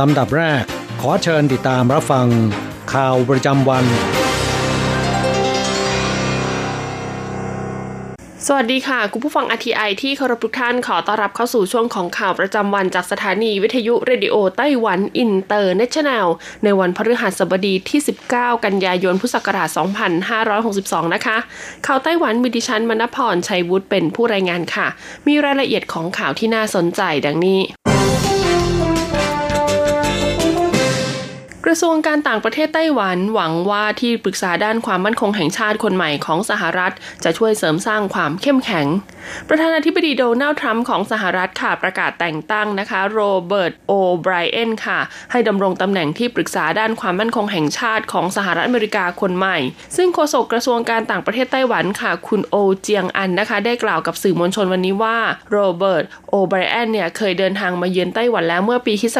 ลำดับแรก ขอเชิญติดตามรับฟัง ข่าวประจำวัน สวัสดีค่ะ คุณผู้ฟัง RTI ที่เคารพทุกท่านขอต้อนรับเข้าสู่ช่วงของข่าวประจำวันจากสถานีวิทยุเรดิโอไต้หวันอินเตอร์เนชั่นแนลในวันพฤหัสบดีที่ 19 กันยายนพุทธศักราช 2562 นะคะ ข่าวไต้หวันมีดิฉันมณพรชัยวุฒิเป็นผู้รายงานค่ะ มีรายละเอียดของข่าวที่น่าสนใจดังนี้ กระทรวงการต่างประเทศไต้หวันหวังว่าที่ปรึกษาด้านความมั่นคงแห่งชาติคนใหม่ของสหรัฐ จะช่วยเสริมสร้างความเข้มแข็ง ประธานาธิบดีโดนัลด์ทรัมป์ของสหรัฐค่ะประกาศแต่งตั้งนะคะโรเบิร์ตโอไบรเอนค่ะ ให้ดำรงตำแหน่งที่ปรึกษาด้านความมั่นคงแห่งชาติของสหรัฐอเมริกาคนใหม่ ซึ่งโฆษกกระทรวงการต่างประเทศไต้หวันค่ะ คุณโอเจียงอันนะคะ ได้กล่าวกับสื่อมวลชนวันนี้ว่าโรเบิร์ตโอไบรเอนเนี่ยเคยเดินทางมาเยือนไต้หวันแล้วเมื่อปีคศ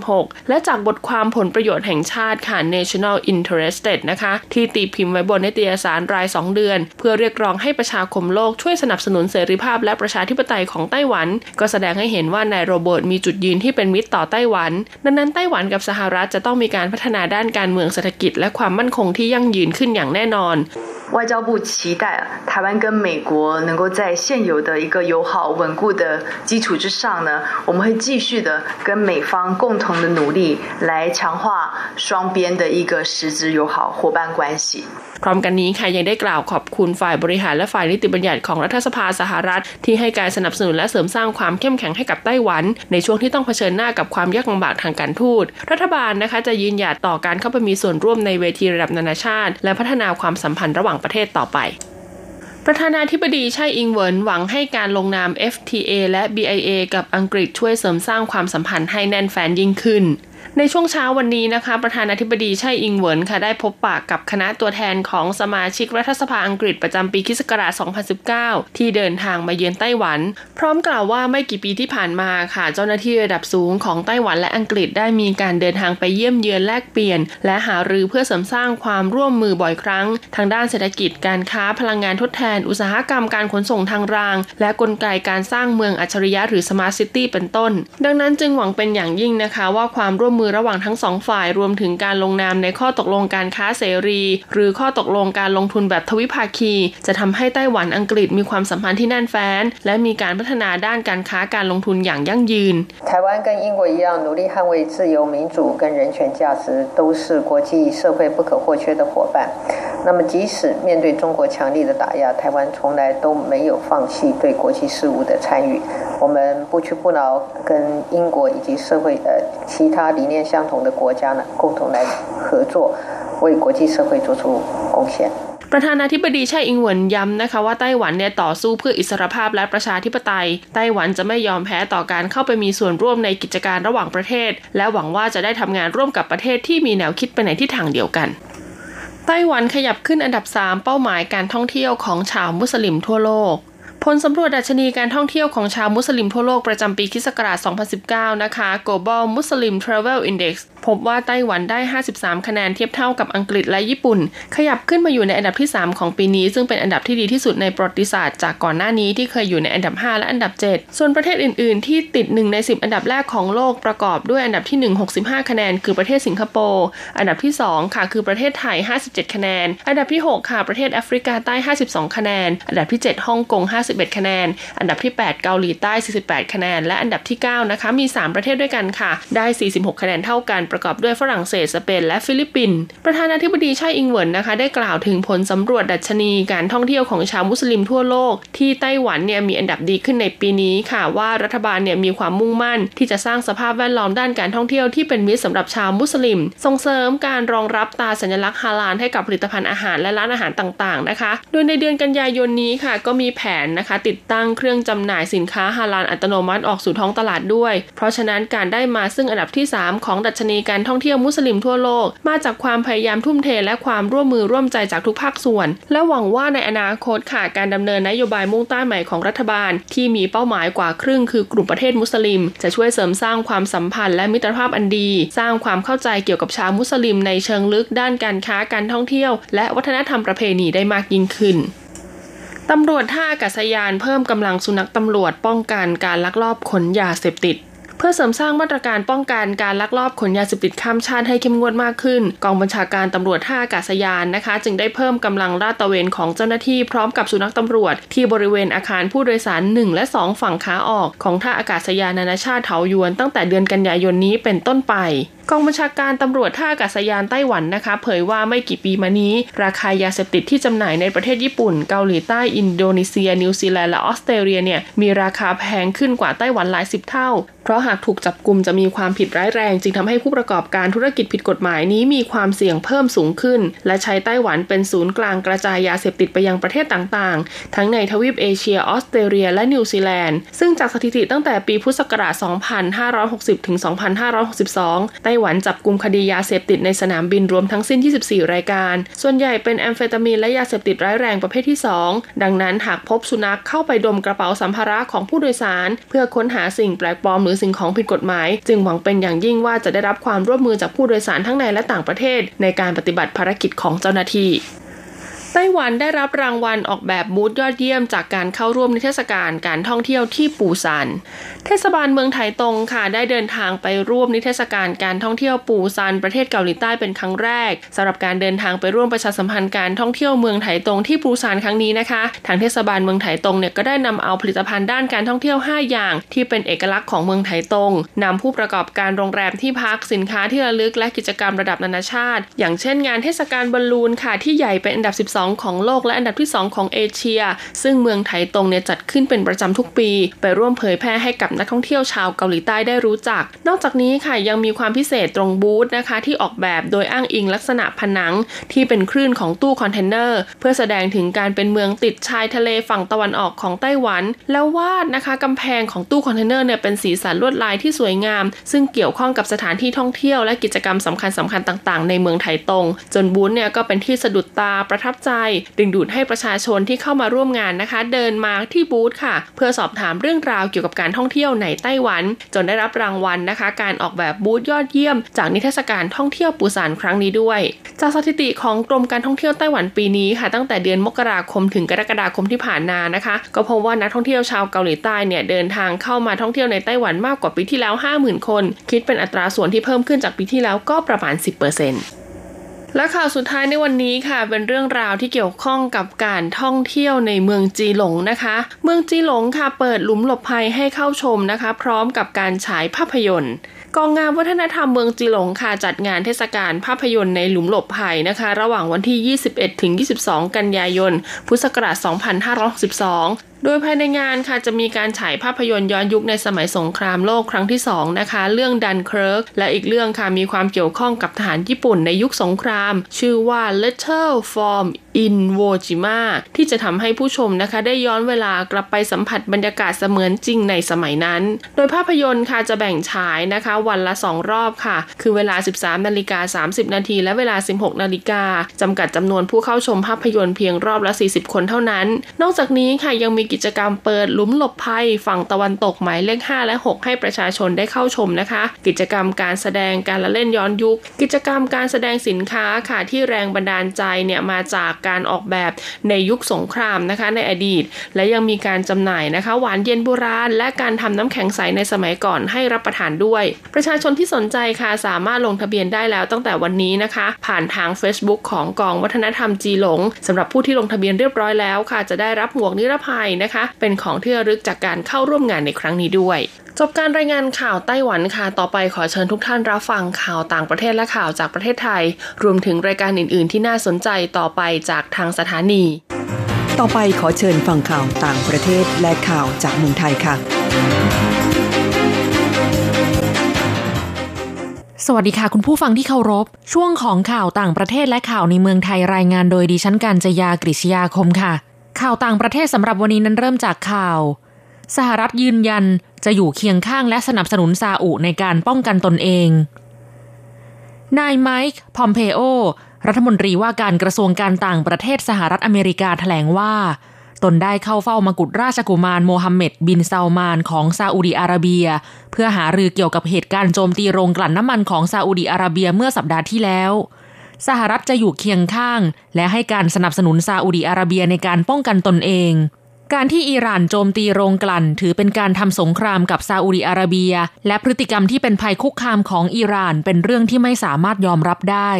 2016 และจากบทความผลปรโยชน์แห่งชาติค่ะ National Interested นะคะ ที่ตีพิมพ์ไว้บนนิตยสารราย 2 เดือน เพื่อเรียกร้องให้ประชาคมโลกช่วยสนับสนุนเสรีภาพและประชาธิปไตยของไต้หวัน ก็แสดงให้เห็นว่านายโรเบิร์ตมีจุดยืนที่เป็นมิตรต่อไต้หวัน ดังนั้นไต้หวันกับสหรัฐจะต้องมีการพัฒนาด้านการเมืองเศรษฐกิจ และความมั่นคงที่ยั่งยืนขึ้นอย่างแน่นอน 外交部期待台湾跟美国能够在现有的一个友好稳固的基础之上呢，我们会继续的跟美方共同的努力来强化 双边的一个实质友好伙伴关系。พร้อมกันนี้ค่ะยังได้กล่าวขอบคุณฝ่ายบริหารและฝ่ายนิติบัญญัติของรัฐสภาสหรัฐ ที่ให้การสนับสนุนและเสริมสร้างความเข้มแข็งให้กับไต้หวัน ในช่วงที่ต้องเผชิญหน้ากับความยากลำบากทางการทูต รัฐบาลนะคะจะยืนหยัดต่อการเข้าไปมีส่วนร่วมในเวทีระดับนานาชาติ และพัฒนาความสัมพันธ์ระหว่างประเทศต่อไป ประธานาธิบดีไช่อิงเหวินหวังให้การลงนาม FTA และ BIA กับอังกฤษช่วยเสริมสร้างความสัมพันธ์ให้แน่นแฟนยิ่งขึ้น ในช่วงเช้าวันนี้นะคะ ประธานาธิบดีไช่อิงเหวินค่ะได้พบปากกับคณะตัวแทนของสมาชิกรัฐสภาอังกฤษประจำปีคศ2019 ที่เดินทางมาเยือนไต้หวัน พร้อมกล่าวว่าไม่กี่ปีที่ผ่านมาค่ะ เจ้าหน้าที่ระดับสูงของไต้หวันและอังกฤษได้มีการเดินทางไปเยี่ยมเยือนแลกเปลี่ยน และหารือเพื่อเสริมสร้างความร่วมมือบ่อยครั้ง ทางด้านเศรษฐกิจการค้าพลังงานทดแทน อุตสาหกรรมการขนส่งทางราง และกลไกการสร้างเมืองอัจฉริยะหรือ Smart City เป็นต้น ดังนั้นจึงหวังเป็นอย่างยิ่งนะคะว่าความร่วมมือระหว่างทั้งสองฝ่ายรวมถึงการลงนามในข้อตกลงการค้าเสรี หรือข้อตกลงการลงทุนแบบทวิภาคี จะทำให้ไต้หวันอังกฤษมีความสัมพันธ์ที่แน่นแฟ้น และมีการพัฒนาด้านการค้าการลงทุนอย่างยั่งยืน 台湾跟英国一样，努力捍卫自由、民主跟人权价值，都是国际社会不可或缺的伙伴。那么，即使面对中国强力的打压，台湾从来都没有放弃对国际事务的参与。我们不屈不挠，跟英国以及社会呃其他理 念相同的国家呢，共同来合作，为国际社会做出贡献。 ประธานาธิบดีไช่อิงเหวินย้ำนะคะว่าไต้หวันเนี่ยต่อสู้เพื่ออิสรภาพและประชาธิปไตย ไต้หวันจะไม่ยอมแพ้ต่อการเข้าไปมีส่วนร่วมในกิจการระหว่างประเทศ และหวังว่าจะได้ทำงานร่วมกับประเทศที่มีแนวคิดไปในทิศทางเดียวกัน ไต้หวันขยับขึ้นอันดับ 3 เป้าหมายการท่องเที่ยวของชาวมุสลิมทั่วโลก ผลสำรวจดัชนีการท่องเที่ยวของชาวมุสลิมทั่วโลกประจำปีคศ2019 นะคะ Global Muslim Travel Index พบว่าไต้หวันได้ 53 คะแนนเทียบเท่ากับอังกฤษและญี่ปุ่น ขยับขึ้นมาอยู่ในอันดับที่ 3 ของปีนี้ ซึ่งเป็นอันดับที่ดีที่สุดในประวัติศาสตร์จากก่อนหน้านี้ที่เคยอยู่ในอันดับ 5 และอันดับ 7 ส่วนประเทศอื่น ๆ ที่ติด 1 ใน 10 อันดับแรกของโลกประกอบด้วยอันดับที่ 1 65 คะแนน คือประเทศสิงคโปร์อันดับที่ 2 ค่ะ คือประเทศไทย 57 คะแนน อันดับที่ 6 ค่ะ ประเทศแอฟริกาใต้ 52 คะแนน อันดับที่ 7ฮ่องกง 51 คะแนน อันดับที่ 8 เกาหลีใต้ 48 คะแนน และอันดับที่ 9 นะคะมี 3 ประเทศด้วยกันค่ะ ได้ 46 คะแนนเท่ากันประกอบด้วยฝรั่งเศสสเปนและฟิลิปปินส์ประธานาธิบดีไช่อิงเหวินนะคะ ได้กล่าวถึงผลสำรวจดัชนีการท่องเที่ยวของชาวมุสลิมทั่วโลก ที่ไต้หวันเนี่ยมีอันดับดีขึ้นในปีนี้ค่ะว่ารัฐบาลเนี่ยมีความมุ่งมั่น ที่จะสร้างสภาพแวดล้อมด้านการท่องเที่ยวที่เป็นมิตรสำหรับชาวมุสลิม ส่งเสริมการรับรองตราสัญลักษณ์ฮาลาลให้กับผลิตภัณฑ์อาหารและร้านอาหารต่างๆนะคะ โดยในเดือนกันยายนนี้ค่ะ ก็มีแผนนะคะ ติดตั้งเครื่องจำหน่ายสินค้าฮาลาลอัตโนมัติออกสู่ท้องตลาดด้วย เพราะฉะนั้นการได้มาซึ่งอันดับที่ 3 ของดัชนีการท่องเที่ยวมุสลิมทั่วโลก มาจากความพยายามทุ่มเทและความร่วมมือร่วมใจจากทุกภาคส่วน และหวังว่าในอนาคตค่ะการดำเนินนโยบายมุ่งต้านใหม่ของรัฐบาล ที่มีเป้าหมายกว่าครึ่งคือกลุ่มประเทศมุสลิม จะช่วยเสริมสร้างความสัมพันธ์และมิตรภาพอันดี สร้างความเข้าใจเกี่ยวกับชาวมุสลิมในเชิงลึกด้านการค้าการท่องเที่ยว และวัฒนธรรมประเพณีได้มากยิ่งขึ้นตำรวจท่าอากาศยานเพิ่มกำลังสุนัขตำรวจป้องกันการลักลอบขนยาเสพติด เพื่อเสริมสร้างมาตรการป้องกันการลักลอบขนยาเสพติดข้ามชาติให้เข้มงวดมากขึ้น กองบัญชาการตำรวจท่าอากาศยานนะคะ จึงได้เพิ่มกำลังลาดตระเวนของเจ้าหน้าที่พร้อมกับสุนัขตำรวจ ที่บริเวณอาคารผู้โดยสาร 1 และ 2 ฝั่งขาออก ของท่าอากาศยานนานาชาติเถาหยวน ตั้งแต่เดือนกันยายนนี้เป็นต้นไปกองบัญชาการตำรวจท่าอากาศยานไต้หวันนะคะ เผยว่าไม่กี่ปีมานี้ ราคายาเสพติดที่จำหน่ายในประเทศญี่ปุ่น เกาหลีใต้อินโดนีเซีย นิวซีแลนด์และออสเตรเลียเนี่ยมีราคาแพงขึ้นกว่าไต้หวันหลายสิบเท่า เพราะหากถูกจับกลุ่มจะมีความผิดร้ายแรง จึงทำให้ผู้ประกอบการธุรกิจผิดกฎหมายนี้มีความเสี่ยงเพิ่มสูงขึ้น และใช้ไต้หวันเป็นศูนย์กลางกระจายยาเสพติดไปยังประเทศต่างๆ ทั้งในทวีปเอเชียออสเตรเลีย และนิวซีแลนด์ ซึ่งจากสถิติตั้งแต่ปีพุทธศักราช 2560 ถึง 2562 ไต้หวันจับกลุ่มคดียาเสพติดในสนามบินรวมทั้งสิ้น 24 รายการ ส่วนใหญ่เป็นแอมเฟตามีนและยาเสพติดร้ายแรงประเภทที่ 2 ดังนั้นหากพบสุนัขเข้าไปดมกระเป๋าสัมภาระของผู้โดยสาร เพื่อค้นหาสิ่งแปลกปลอมหรือสิ่งของผิดกฎหมาย จึงหวังเป็นอย่างยิ่งว่าจะได้รับความร่วมมือจากผู้โดยสารทั้งในและต่างประเทศ ในการปฏิบัติภารกิจของเจ้าหน้าที่ไต้หวันได้รับรางวัลออกแบบบูธยอดเยี่ยมจากการเข้าร่วมนิทรรศการการท่องเที่ยวที่ปูซานเทศบาลเมืองไถตรงค่ะได้เดินทางไปร่วมนิทรรศการการท่องเที่ยวปูซานประเทศเกาหลีใต้เป็นครั้งแรกสำหรับการเดินทางไปร่วมประชาสัมพันธ์การท่องเที่ยวเมืองไถตรงที่ปูซานครั้งนี้นะคะ ทางเทศบาลเมืองไถตรงเนี่ยก็ได้นำเอาผลิตภัณฑ์ด้านการท่องเที่ยว 5 อย่าง ที่เป็นเอกลักษณ์ของเมืองไถตรงนำผู้ประกอบการโรงแรมที่พักสินค้าที่ระลึกและกิจกรรมระดับนานาชาติ อย่างเช่น งานเทศกาลบอลลูนค่ะที่ใหญ่เป็นอันดับ 12 ของโลกและอันดับที่ 2 ของเอเชีย ซึ่งเมืองไถตงเนี่ยจัดขึ้นเป็นประจำทุกปี ไปร่วมเผยแพร่ให้กับนักท่องเที่ยวชาวเกาหลีใต้ได้รู้จัก นอกจากนี้ค่ะยังมีความพิเศษตรงบูธนะคะ ที่ออกแบบโดยอ้างอิงลักษณะผนังที่เป็นคลื่นของตู้คอนเทนเนอร์ เพื่อแสดงถึงการเป็นเมืองติดชายทะเลฝั่งตะวันออกของไต้หวัน แล้ววาดนะคะกำแพงของตู้คอนเทนเนอร์เนี่ยเป็นสีสันลวดลายที่สวยงาม ซึ่งเกี่ยวข้องกับสถานที่ท่องเที่ยวและกิจกรรมสำคัญสำคัญต่างๆ ในเมืองไถตง จนบูธเนี่ยก็เป็นที่สะดุดตาประทับใจ ดึงดูดให้ประชาชนที่เข้ามาร่วมงานนะคะ เดินมาที่บูธค่ะ เพื่อสอบถามเรื่องราวเกี่ยวกับการท่องเที่ยวในไต้หวัน จนได้รับรางวัลนะคะ การออกแบบบูธยอดเยี่ยม จากนิทรรศการท่องเที่ยวปูซานครั้งนี้ด้วย จากสถิติของกรมการท่องเที่ยวไต้หวันปีนี้ค่ะ ตั้งแต่เดือนมกราคมถึงกรกฎาคมที่ผ่านมานะคะ ก็พบว่านักท่องเที่ยวชาวเกาหลีใต้เนี่ยเดินทางเข้ามาท่องเที่ยวในไต้หวันมากกว่าปีที่แล้ว 50,000 คน คิดเป็นอัตราส่วนที่เพิ่มขึ้นจากปีที่แล้วก็ประมาณ 10% และข่าวสุดท้ายในวันนี้ค่ะ เป็นเรื่องราวที่เกี่ยวข้องกับการท่องเที่ยวในเมืองจีหลงนะคะ เมืองจีหลงค่ะเปิดหลุมหลบภัยให้เข้าชมนะคะ พร้อมกับการฉายภาพยนตร์กองงานวัฒนธรรมเมืองจีหลงค่ะจัดงานเทศกาลภาพยนตร์ในหลุมหลบภัยนะคะ ระหว่างวันที่ 21 ถึง 22 กันยายน พุทธศักราช 2562 โดยภายในงานค่ะจะมีการฉายภาพยนตร์ย้อนยุคในสมัยสงครามโลกครั้งที่2นะคะเรื่องดันเคิร์กและอีกเรื่องค่ะมีความเกี่ยวข้องกับทหารญี่ปุ่นในยุคสงคราม ชื่อว่า Letter from in w o j i m a ที่จะทำให้ผู้ชมนะคะ ได้ย้อนเวลากลับไปสัมผัสบรรยากาศเสมือนจริงในสมัยนั้น โดยภาพยนตร์ค่ะจะแบ่งฉายนะคะ วันละ 2 รอบค่ะ คือเวลา 13นาฬิกา30 นาทีและเวลา 16นาฬิกาจำกัดจำนวนผู้เข้าชมภาพยนตร์เพียงรอบละ 40 คนเท่านั้น นอกจากนี้ค่ะยังมีกิจกรรมเปิดหลุมหลบภัย ฝั่งตะวันตกหมายเลข 5 และ 6 ให้ประชาชนได้เข้าชมนะคะ กิจกรรมการแสดงการละเล่นย้อนยุค กิจกรรมการแสดงสินค้าค่ะที่แรงบันดาลใจเนี่ยมาจากการออกแบบในยุคสงครามนะคะในอดีต และยังมีการจำหน่ายนะคะ หวานเย็นโบราณ และการทำน้ำแข็งใสในสมัยก่อนให้รับประทานด้วย ประชาชนที่สนใจค่ะสามารถลงทะเบียนได้แล้วตั้งแต่วันนี้นะคะ ผ่านทาง Facebook ของกองวัฒนธรรมจีหลงสำหรับผู้ที่ลงทะเบียนเรียบร้อยแล้วค่ะ จะได้รับหมวกนิรภัยนะคะ เป็นของที่ระลึกจากการเข้าร่วมงานในครั้งนี้ด้วย จบการรายงานข่าวไต้หวันค่ะ ต่อไปขอเชิญทุกท่านรับฟังข่าวต่างประเทศและข่าวจากประเทศไทย รวมถึงรายการอื่น ๆ ที่น่าสนใจต่อไปจากทางสถานี ต่อไปขอเชิญฟังข่าวต่างประเทศและข่าวจากเมืองไทยค่ะสวัสดีค่ะ คุณผู้ฟังที่เคารพ ช่วงของข่าวต่างประเทศและข่าวในเมืองไทยรายงานโดยดิฉันการจยากริชยาคมค่ะ ข่าวต่างประเทศสำหรับวันนี้นั้นเริ่มจากข่าว สหรัฐยืนยันจะอยู่เคียงข้างและสนับสนุนซาอุในการป้องกันตนเอง นายไมค์พอมเพโอ รัฐมนตรีว่าการกระทรวงการต่างประเทศสหรัฐอเมริกาแถลงว่า ตนได้เข้าเฝ้ามากุฎราชกุมารโมฮัมเหม็ดบินซาลมานของซาอุดีอาระเบีย เพื่อหารือเกี่ยวกับเหตุการณ์โจมตีโรงกลั่นน้ำมันของซาอุดีอาระเบียเมื่อสัปดาห์ที่แล้ว สหรัฐจะอยู่เคียงข้าง และให้การสนับสนุนซาอุดีอาระเบียในการป้องกันตนเอง การที่อิหร่านโจมตีโรงกลั่น ถือเป็นการทำสงครามกับซาอุดีอาระเบีย และพฤติกรรมที่เป็นภัยคุกคามของอิหร่านเป็นเรื่องที่ไม่สามารถยอมรับได้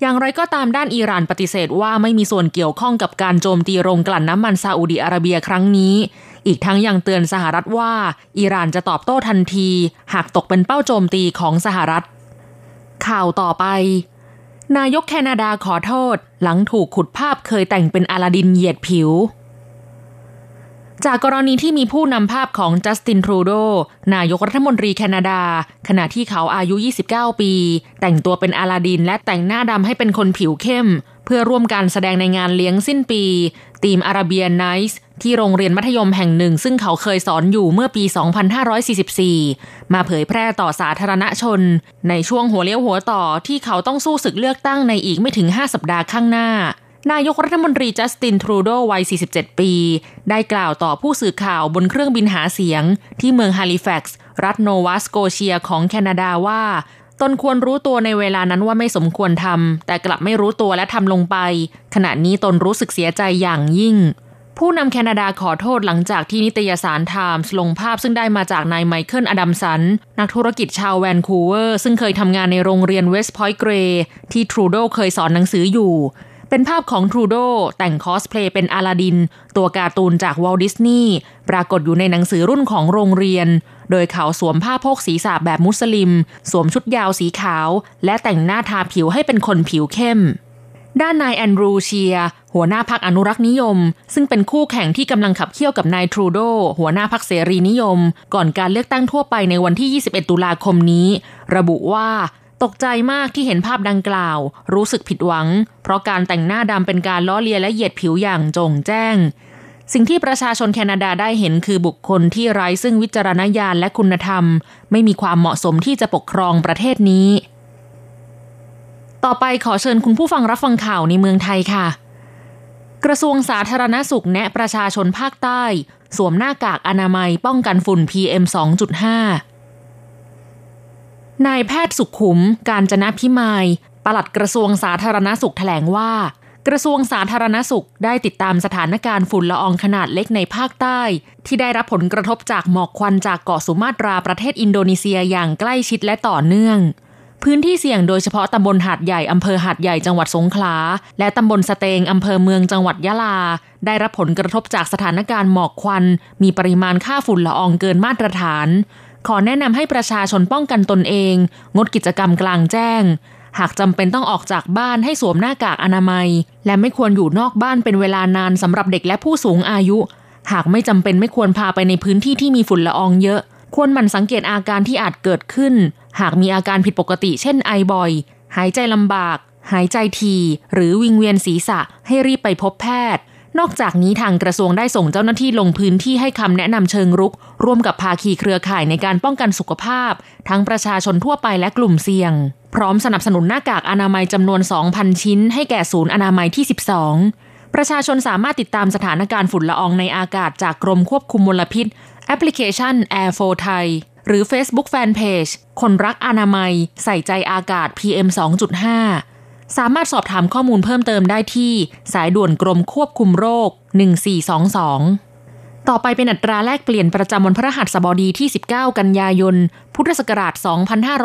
อย่างไรก็ตามด้านอิหร่านปฏิเสธว่าไม่มีส่วนเกี่ยวข้องกับการโจมตีโรงกลั่นน้ำมันซาอุดีอาระเบียครั้งนี้ อีกทั้งยังเตือนสหรัฐว่า อิหร่านจะตอบโต้ทันที หากตกเป็นเป้าโจมตีของสหรัฐ ข่าวต่อไป นายกแคนาดาขอโทษ หลังถูกขุดภาพเคยแต่งเป็นอลาดินเหยียดผิว จากกรณีที่มีผู้นำภาพของจัสตินทรูโด นายกรัฐมนตรีแคนาดา ขณะที่เขาอายุ 29 ปี แต่งตัวเป็นอลาดินและแต่งหน้าดำให้เป็นคนผิวเข้ม เพื่อร่วมการแสดงในงานเลี้ยงสิ้นปี ทีมอาราเบียนไนส์ที่โรงเรียนมัธยมแห่งหนึ่ง ซึ่งเขาเคยสอนอยู่เมื่อปี 2544 มาเผยแพร่ต่อสาธารณชน ในช่วงหัวเลี้ยวหัวต่อที่เขาต้องสู้ศึกเลือกตั้งในอีกไม่ถึง 5 สัปดาห์ข้างหน้า นายกรัฐมนตรีจัสตินทรูโดวัย 47 ปี ได้กล่าวต่อผู้สื่อข่าวบนเครื่องบินหาเสียง ที่เมืองฮาลิแฟกซ์รัฐโนวาสโกเชียของแคนาดาว่า ตนควรรู้ตัวในเวลานั้นว่าไม่สมควรทำแต่กลับไม่รู้ตัวและทำลงไป ขณะนี้ตนรู้สึกเสียใจอย่างยิ่ง ผู้นำแคนาดาขอโทษหลังจากที่นิตยสารไทมส์ลงภาพซึ่งได้มาจากนายไมเคิลอดัมสัน นักธุรกิจชาวแวนคูเวอร์ ซึ่งเคยทำงานในโรงเรียนเวสต์พอยต์เกรย์ที่ทรูโดเคยสอนหนังสืออยู่ เป็นภาพของทรูโดแต่งคอสเพลย์เป็นอาลาดิน ตัวการ์ตูนจากวอลดิสนีย์ปรากฏอยู่ในหนังสือรุ่นของโรงเรียน โดยเขาสวมผ้าโพกศีรษะแบบมุสลิม สวมชุดยาวสีขาว และแต่งหน้าทาผิวให้เป็นคนผิวเข้ม ด้านนายแอนดรูเชีย หัวหน้าพรรคอนุรักษ์นิยม ซึ่งเป็นคู่แข่งที่กำลังขับเคี่ยวกับนายทรูโด หัวหน้าพรรคเสรีนิยม ก่อนการเลือกตั้งทั่วไปในวันที่ 21 ตุลาคมนี้ ระบุว่าตกใจมากที่เห็นภาพดังกล่าว รู้สึกผิดหวัง เพราะการแต่งหน้าดำเป็นการล้อเลียนและเหยียดผิวอย่างจงแจ้ง สิ่งที่ประชาชนแคนาดาได้เห็นคือบุคคลที่ไร้ซึ่งวิจารณญาณและคุณธรรม ไม่มีความเหมาะสมที่จะปกครองประเทศนี้ ต่อไปขอเชิญคุณผู้ฟังรับฟังข่าวในเมืองไทยค่ะ กระทรวงสาธารณสุขแนะประชาชนภาคใต้ สวมหน้ากากอนามัยป้องกันฝุ่น PM 2.5 นายแพทย์สุขขุม การจนะพิมายปลัดกระทรวงสาธารณสุขแถลงว่า กระทรวงสาธารณสุขได้ติดตามสถานการณ์ฝุ่นละอองขนาดเล็กในภาคใต้ ที่ได้รับผลกระทบจากหมอกควันจากเกาะสุมาตราประเทศอินโดนีเซียอย่างใกล้ชิดและต่อเนื่อง พื้นที่เสี่ยงโดยเฉพาะตำบลหาดใหญ่อำเภอหาดใหญ่จังหวัดสงขลา และตำบลสเตงอำเภอเมืองจังหวัดยะลา ได้รับผลกระทบจากสถานการณ์หมอกควัน มีปริมาณค่าฝุ่นละอองเกินมาตรฐาน ขอแนะนำให้ประชาชนป้องกันตนเอง งดกิจกรรมกลางแจ้ง หากจำเป็นต้องออกจากบ้านให้สวมหน้ากากอนามัย และไม่ควรอยู่นอกบ้านเป็นเวลานานสำหรับเด็กและผู้สูงอายุ หากไม่จำเป็นไม่ควรพาไปในพื้นที่ที่มีฝุ่นละอองเยอะ ควรหมั่นสังเกตอาการที่อาจเกิดขึ้น หากมีอาการผิดปกติ เช่นไอบ่อย หายใจลำบาก หายใจทีหรือวิงเวียนศีรษะให้รีบไปพบแพทย์นอกจากนี้ทางกระทรวงได้ส่งเจ้าหน้าที่ลงพื้นที่ให้คำแนะนำเชิงรุก ร่วมกับภาคีเครือข่ายในการป้องกันสุขภาพ ทั้งประชาชนทั่วไปและกลุ่มเสี่ยง พร้อมสนับสนุนหน้ากากอนามัยจำนวน 2,000 ชิ้น ให้แก่ศูนย์อนามัยที่ 12 ประชาชนสามารถติดตามสถานการณ์ฝุ่นละอองในอากาศจากกรมควบคุมมลพิษ แอปพลิเคชัน Air 4 Thai หรือ Facebook Fanpage คนรักอนามัย ใส่ใจอากาศ PM 2.5 สามารถสอบถามข้อมูลเพิ่มเติมได้ที่ สายด่วนกรมควบคุมโรค 1422 ต่อไปเป็นอัตราแลกเปลี่ยนประจำวันพฤหัสบดีที่ 19 กันยายน พุทธศักราช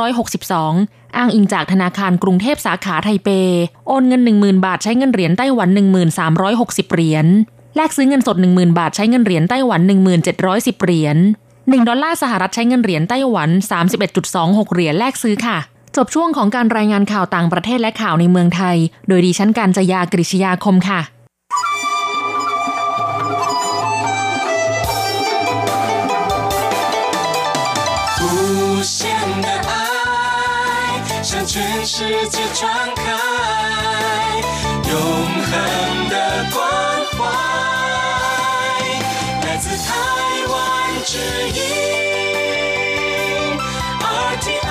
2562 อ้างอิงจากธนาคารกรุงเทพสาขาไทเป โอนเงิน 10,000 บาทใช้เงินเหรียญไต้หวัน 1360 เหรียญ แลกซื้อเงินสด 10,000 บาทใช้เงินเหรียญไต้หวัน 1710 เหรียญ 1 ดอลลาร์สหรัฐใช้เงินเหรียญไต้หวัน 31.26 เหรียญแลกซื้อค่ะ จบช่วงของการรายงานข่าวต่างประเทศและข่าวในเมืองไทย โดยดิฉันการจยากริชยาคมค่ะ 全世界传开永恒的关怀来自台湾之音 RTI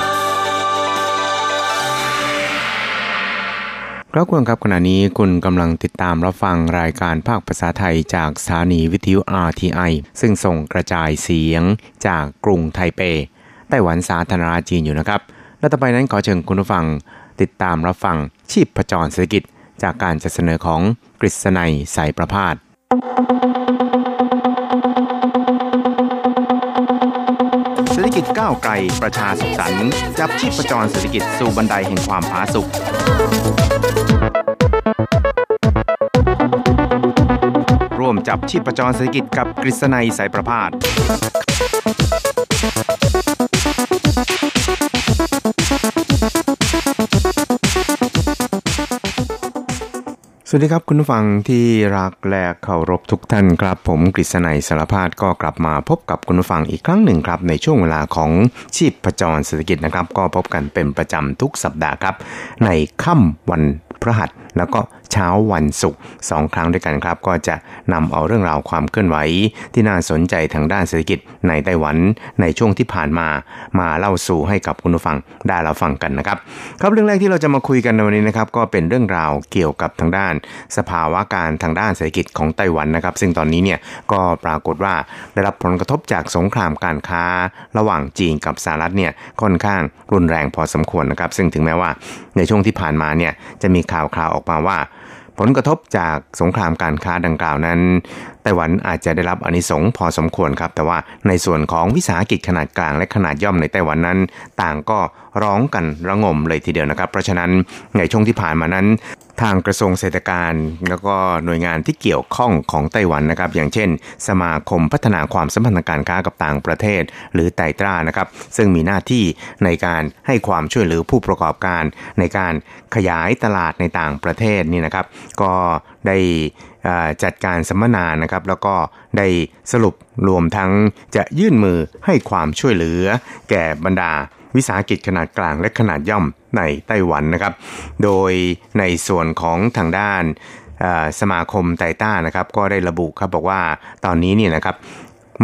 ครับคุณครับขณะนี้คุณกำลังติดตามรับฟังรายการภาคภาษาไทยจากสถานีวิทยุ RTI ซึ่งส่งกระจายเสียงจากกรุงไทเป ไต้หวันสาธารณรัฐจีนอยู่นะครับ และต่อไปนั้นขอเชิญคุณผู้ฟังติดตามรับฟังชีพประจรเศรษฐกิจ จากการจัดเสนอของกฤษณัยสายประพาสเศรษฐกิจก้าวไกลประชาสุขสันต์จับชีพประจรเศรษฐกิจสู่บันไดแห่งความผาสุกร่วมจับชีพประจรเศรษฐกิจกับกฤษณัยสายประพาส สวัสดีครับคุณฟังที่รักและเคารพทุกท่านครับ ผมกฤษณัยสารพาดก็กลับมาพบกับคุณฟังอีกครั้งหนึ่งครับ ในช่วงเวลาของชีพประจรเศรษฐกิจนะครับ ก็พบกันเป็นประจำทุกสัปดาห์ครับ ในค่ำวันพระหัสแล้วก็ เช้าวันศุกร์สองครั้งด้วยกันครับ ก็จะนำเอาเรื่องราวความเคลื่อนไหว ที่น่าสนใจทางด้านเศรษฐกิจในไต้หวันในช่วงที่ผ่านมา มาเล่าสู่ให้กับคุณผู้ฟังได้เราฟังกันนะครับ ครับเรื่องแรกที่เราจะมาคุยกันในวันนี้นะครับ ก็เป็นเรื่องราวเกี่ยวกับทางด้าน สภาวะการทางด้านเศรษฐกิจของไต้หวันนะครับ ซึ่งตอนนี้เนี่ยก็ปรากฏว่าได้รับผลกระทบจากสงครามการค้า ระหว่างจีนกับสหรัฐเนี่ยค่อนข้างรุนแรงพอสมควรนะครับ ซึ่งถึงแม้ว่าในช่วงที่ผ่านมาเนี่ยจะมีข่าวคราวออกมาว่า ผลกระทบจากสงครามการค้าดังกล่าวนั้น ไต้หวันอาจจะได้รับอนิสงพอสมควรครับ แต่ว่าในส่วนของวิสาหกิจขนาดกลางและขนาดย่อมในไต้หวันนั้น ต่างก็ร้องกันระงมเลยทีเดียวนะครับ เพราะฉะนั้นในช่วงที่ผ่านมานั้นทางกระทรวงเศรษฐการ แล้วก็หน่วยงานที่เกี่ยวข้องของไต้หวันนะครับ อย่างเช่น สมาคมพัฒนาความสัมพันธ์การค้ากับต่างประเทศ หรือไตรตรานะครับ ซึ่งมีหน้าที่ในการให้ความช่วยเหลือผู้ประกอบการ ในการขยายตลาดในต่างประเทศนี่นะครับ ก็ได้ จัดการสัมมนานะครับ แล้วก็ได้สรุปรวมทั้งจะยื่นมือให้ความช่วยเหลือ แก่บรรดาวิสาหกิจขนาดกลางและขนาดย่อมในไต้หวันนะครับ โดยในส่วนของทางด้านสมาคมไตต้านะครับ ก็ได้ระบุครับบอกว่าตอนนี้เนี่ยนะครับ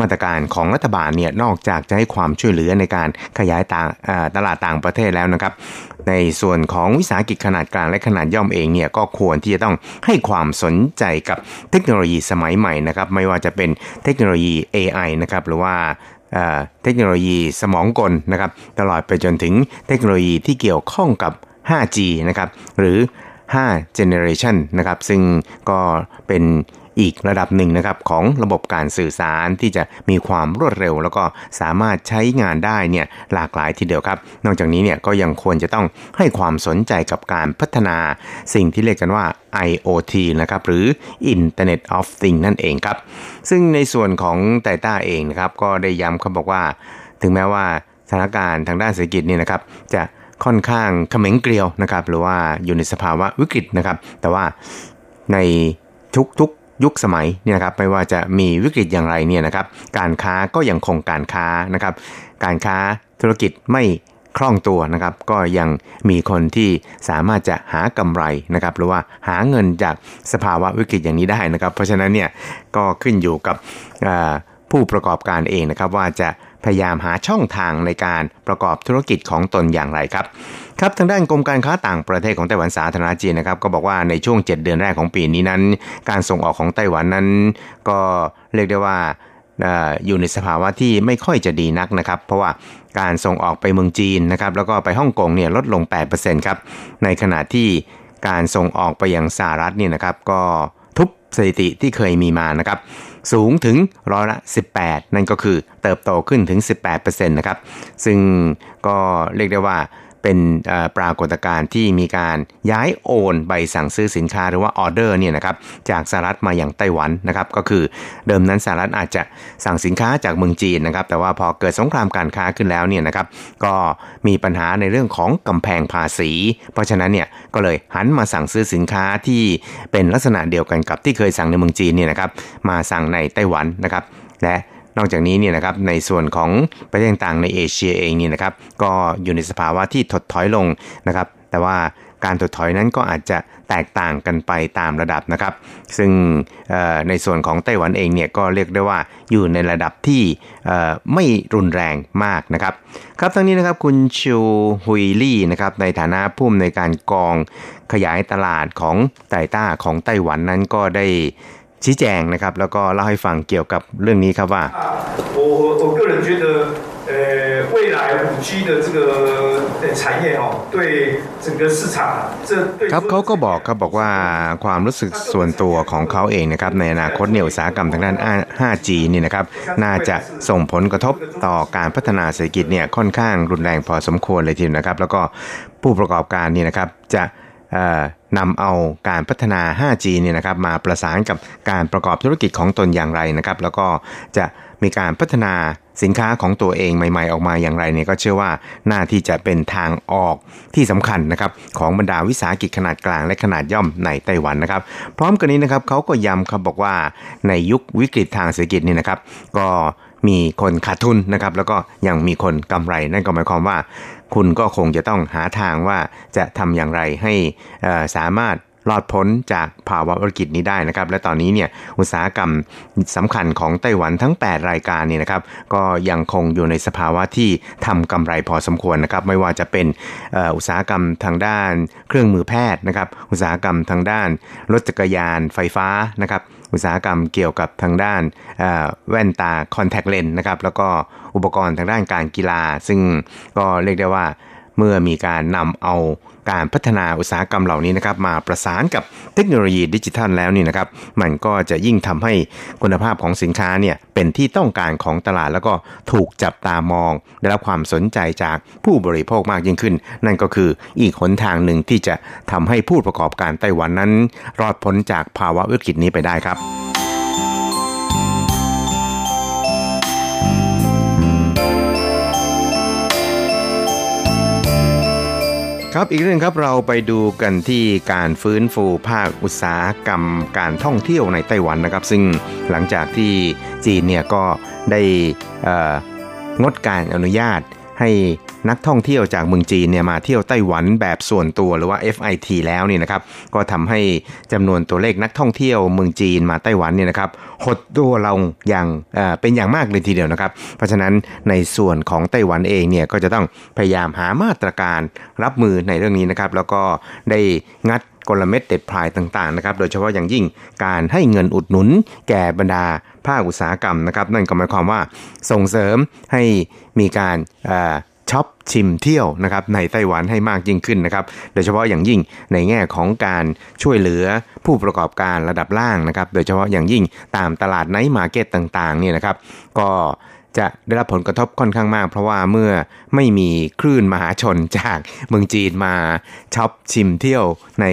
มาตรการของรัฐบาลเนี่ยนอกจากจะให้ความช่วยเหลือในการขยายต่างตลาดต่างประเทศแล้วนะครับ ในส่วนของวิสาหกิจขนาดกลางและขนาดย่อมเองเนี่ยก็ควรที่จะต้องให้ความสนใจกับเทคโนโลยีสมัยใหม่นะครับ ไม่ว่าจะเป็นเทคโนโลยี AI นะครับหรือว่าเทคโนโลยีสมองกลนะครับตลอดไปจนถึงเทคโนโลยีที่เกี่ยวข้องกับ 5G นะครับหรือ 5 generation นะครับซึ่งก็เป็น อีกระดับหนึ่งนะครับของระบบการสื่อสารที่จะมีความรวดเร็ว แล้วก็สามารถใช้งานได้เนี่ยหลากหลายทีเดียวครับ นอกจากนี้เนี่ยก็ยังควรจะต้องให้ความสนใจกับการพัฒนา สิ่งที่เรียกกันว่า IoT นะครับหรือ Internet of Things นั่นเองครับ ซึ่งในส่วนของไตต้าเองนะครับก็ได้ย้ำเขาบอกว่า ถึงแม้ว่าสถานการณ์ทางด้านเศรษฐกิจนี่นะครับจะค่อนข้างเขม็งเกลียวนะครับหรือว่าอยู่ในสภาวะวิกฤตนะครับ แต่ว่าในทุก ยุคสมัยเนี่ยนะครับไม่ว่าจะมีวิกฤตอย่างไรเนี่ยนะครับการค้าก็ยังคงการค้านะครับการค้าธุรกิจไม่คล่องตัวนะครับก็ยังมีคนที่สามารถจะหากำไรนะครับหรือว่าหาเงินจากสภาวะวิกฤตอย่างนี้ได้นะครับ เพราะฉะนั้นเนี่ยก็ขึ้นอยู่กับผู้ประกอบการเองนะครับว่าจะ พยายามหาช่องทางในการประกอบธุรกิจของตนอย่างไรครับครับทางด้านกรมการค้าต่างประเทศของไต้หวันสาธารณจีนนะครับก็บอกว่าในช่วง 7 เดือนแรกของปีนี้นั้น การส่งออกของไต้หวันนั้น ก็เรียกได้ว่าอยู่ในสภาวะที่ไม่ค่อยจะดีนักนะครับ เพราะว่าการส่งออกไปเมืองจีนนะครับแล้วก็ไปฮ่องกงเนี่ยลดลง 8%ครับในขณะที่การส่งออกไปยังสหรัฐเนี่ยนะครับก็ทุบสถิติที่เคยมีมานะครับ สูงถึงร้อยละ 18 นั่นก็คือเติบโตขึ้นถึง 18%นะครับ ซึ่งก็เรียกได้ว่า เป็นปรากฏการณ์ที่มีการย้ายโอนใบสั่งซื้อสินค้าหรือว่าออเดอร์เนี่ยนะครับจากสหรัฐมาอย่างไต้หวันนะครับก็คือเดิมนั้นสหรัฐอาจจะสั่งสินค้าจากเมืองจีนนะครับแต่ว่าพอเกิดสงครามการค้าขึ้นแล้วเนี่ยนะครับก็มีปัญหาในเรื่องของกำแพงภาษี เพราะฉะนั้นเนี่ยก็เลยหันมาสั่งซื้อสินค้าที่เป็นลักษณะเดียวกันกับที่เคยสั่งในเมืองจีนเนี่ยนะครับมาสั่งในไต้หวันนะครับและ นอกจากนี้เนี่ยนะครับในส่วนของประเทศต่างในเอเชียเองเนี่ยนะครับก็อยู่ในสภาวะที่ถดถอยลงนะครับ แต่ว่าการถดถอยนั้นก็อาจจะแตกต่างกันไปตามระดับนะครับ ซึ่งในส่วนของไต้หวันเองเนี่ยก็เรียกได้ว่าอยู่ในระดับที่ไม่รุนแรงมากนะครับ ครับทั้งนี้นะครับคุณชูฮุยลี่นะครับในฐานะผู้อำนวยการกองขยายตลาดของไต้ต้าของไต้หวันนั้นก็ได้ ชี้แจงนะครับแล้วก็เล่าให้ฟังเกี่ยวกับเรื่องนี้ครับว่า我我个人觉得呃未来五 G 的这个产业哦对整个市场这ครับเขาก็บอกครับบอกว่าความรู้สึกส่วนตัวของเขาเองนะครับในอนาคตเนี่ยอุตสาหกรรมทางด้าน 5G นี่นะครับน่าจะส่งผลกระทบต่อการพัฒนาเศรษฐกิจเนี่ยค่อนข้างรุนแรงพอสมควรเลยทีเดียวนะครับ แล้วก็ผู้ประกอบการนี่นะครับจะ นำเอาการพัฒนา 5G เนี่ยนะครับมาประสานกับการประกอบธุรกิจของตนอย่างไรนะครับ แล้วก็จะมีการพัฒนาสินค้าของตัวเองใหม่ ๆ ออกมาอย่างไรเนี่ยก็เชื่อว่าหน่าที่จะเป็นทางออกที่สำคัญนะครับของบรรดาวิสาหกิจขนาดกลางและขนาดย่อมในไต้หวันนะครับ พร้อมกันนี้นะครับเขาก็ย้ำครับบอกว่าในยุควิกฤตทางเศรษฐกิจนี่นะครับ ก็มีคนขาดทุนนะครับ แล้วก็ยังมีคนกำไรนั่นก็หมายความว่า คุณก็คงจะต้องหาทางว่าจะทำอย่างไรให้สามารถรอดพ้นจากภาวะวิกฤตนี้ได้นะครับ และตอนนี้เนี่ยอุตสาหกรรมสำคัญของไต้หวันทั้ง 8 รายการเนี่ยนะครับก็ยังคงอยู่ในสภาวะที่ทำกำไรพอสมควรนะครับ ไม่ว่าจะเป็นอุตสาหกรรมทางด้านเครื่องมือแพทย์นะครับ อุตสาหกรรมทางด้านรถจักรยานไฟฟ้านะครับ อุตสาหกรรมเกี่ยวกับทางด้านแว่นตาคอนแทคเลนส์นะครับแล้วก็ อุปกรณ์ทางด้านการกีฬา ซึ่งก็เรียกได้ว่าเมื่อมีการนำเอาการพัฒนาอุตสาหกรรมเหล่านี้นะครับมาประสานกับเทคโนโลยีดิจิทัลแล้วนี่นะครับ มันก็จะยิ่งทำให้คุณภาพของสินค้าเนี่ยเป็นที่ต้องการของตลาดแล้วก็ถูกจับตามอง ได้รับความสนใจจากผู้บริโภคมากยิ่งขึ้น นั่นก็คืออีกหนทางหนึ่งที่จะทำให้ผู้ประกอบการไต้หวันนั้น รอดพ้นจากภาวะวิกฤตนี้ไปได้ครับ ครับอีกเรื่องครับเราไปดูกันที่การฟื้นฟูภาคอุตสาหกรรมการท่องเที่ยวในไต้หวันนะครับ ซึ่งหลังจากที่จีนเนี่ยก็ได้งดการอนุญาตให้ นักท่องเที่ยวจากเมืองจีนเนี่ยมาเที่ยวไต้หวันแบบส่วนตัวหรือว่า FIT แล้วนี่นะครับก็ทำให้จำนวนตัวเลขนักท่องเที่ยวเมืองจีนมาไต้หวันเนี่ยนะครับหดตัวลงอย่างเป็นอย่างมากเลยทีเดียวนะครับ เพราะฉะนั้นในส่วนของไต้หวันเองเนี่ยก็จะต้องพยายามหามาตรการรับมือในเรื่องนี้นะครับ แล้วก็ได้งัดกลเม็ดเด็ดพรายต่างๆนะครับ โดยเฉพาะอย่างยิ่งการให้เงินอุดหนุนแก่บรรดาภาคอุตสาหกรรมนะครับ นั่นก็หมายความว่าส่งเสริมให้มีการ ช็อปชิมเที่ยวนะครับในไต้หวันให้มากยิ่งขึ้นนะครับ โดยเฉพาะอย่างยิ่งในแง่ของการช่วยเหลือผู้ประกอบการระดับล่างนะครับ โดยเฉพาะอย่างยิ่งตามตลาด night market ต่างๆเนี่ยนะครับ ก็จะได้รับผลกระทบค่อนข้างมาก เพราะว่าเมื่อไม่มีคลื่นมหาชนจากเมืองจีนมาช็อปชิมเที่ยวใน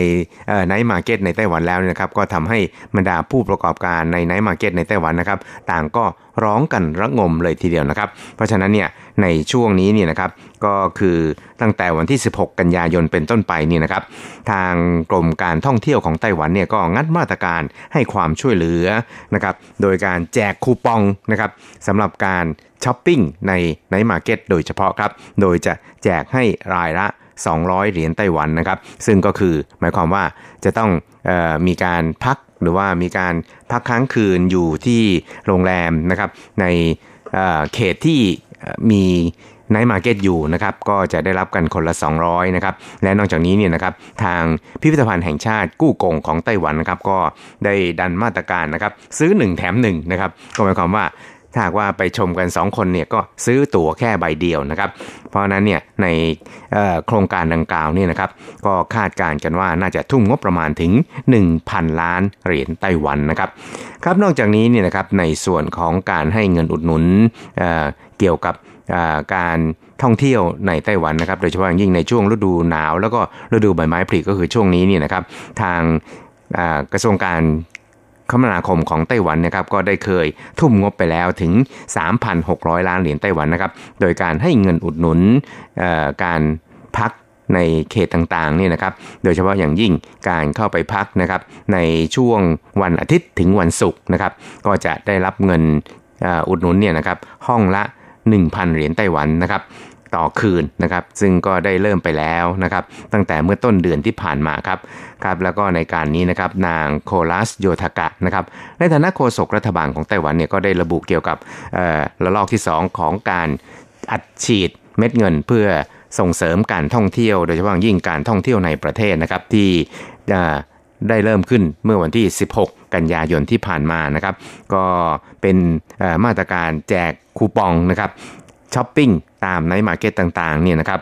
night market ในไต้หวันแล้วนะครับ ก็ทำให้บรรดาผู้ประกอบการใน night market ในไต้หวันนะครับ ต่างก็ร้องกันระงมเลยทีเดียวนะครับ เพราะฉะนั้นเนี่ย ในช่วงนี้เนี่ยนะครับก็คือตั้งแต่วันที่ 16 กันยายนเป็นต้นไปนี่นะครับ ทางกรมการท่องเที่ยวของไต้หวันเนี่ยก็งัดมาตรการให้ความช่วยเหลือนะครับ โดยการแจกคูปองนะครับสำหรับการช้อปปิ้งใน night market โดยเฉพาะครับ โดยจะแจกให้รายละ 200 เหรียญไต้หวันนะครับ ซึ่งก็คือหมายความว่าจะต้องออมีการพักหรือว่ามีการพักค้างคืนอยู่ที่โรงแรมนะครับในเขตที่ มี night market อยู่นะครับก็จะได้รับกันคนละ 200นะครับและนอกจากนี้เนี่ยนะครับทางพิพิธภัณฑ์แห่งชาติกู้กงของไต้หวันนะครับก็ได้ดันมาตรการนะครับซื้อ 1 แถม1นะครับก็หมายความว่าถ้าว่าไปชมกัน 2 คนเนี่ยก็ซื้อตั๋วแค่ใบเดียวนะครับ เพราะนั้นเนี่ยในโครงการดังกล่าวนี่นะครับ ก็คาดการณ์กันว่าน่าจะทุ่มงบประมาณถึง 1,000 ล้านเหรียญไต้หวันนะครับครับนอกจากนี้เนี่ยนะครับในส่วนของการให้เงินอุดหนุน เกี่ยวกับการท่องเที่ยวในไต้หวันนะครับโดยเฉพาะอย่างยิ่งในช่วงฤดูหนาว แล้วก็ฤดูใบไม้ผลิก็คือช่วงนี้นี่นะครับ ทางกระทรวงการคมนาคมของไต้หวันนะครับก็ได้เคยทุ่มงบไปแล้วถึง 3,600 ล้านเหรียญไต้หวันนะครับ โดยการให้เงินอุดหนุนการพักในเขตต่างๆนี่นะครับ โดยเฉพาะอย่างยิ่งการเข้าไปพักนะครับ ในช่วงวันอาทิตย์ถึงวันศุกร์นะครับ ก็จะได้รับเงินอุดหนุนเนี่ยนะครับห้องละ 1,000 เหรียญไต้หวันนะครับต่อคืนนะครับซึ่งก็ได้เริ่มไปแล้วนะครับตั้งแต่เมื่อต้นเดือนที่ผ่านมาครับครับแล้วก็ในการนี้นะครับนางโคลัสโยทากะนะครับในฐานะโฆษกรัฐบาลของไต้หวันเนี่ยก็ได้ระบุเกี่ยวกับระลอกที่ 2 ของการอัดฉีดเม็ดเงินเพื่อส่งเสริมการท่องเที่ยว โดยเฉพาะยิ่งการท่องเที่ยวในประเทศนะครับที่ ได้เริ่มขึ้นเมื่อวันที่ 16 กันยายนที่ผ่านมานะครับ ก็เป็นมาตรการแจกคูปองนะครับช้อปปิ้งตาม night market ต่างๆเนี่ยนะครับ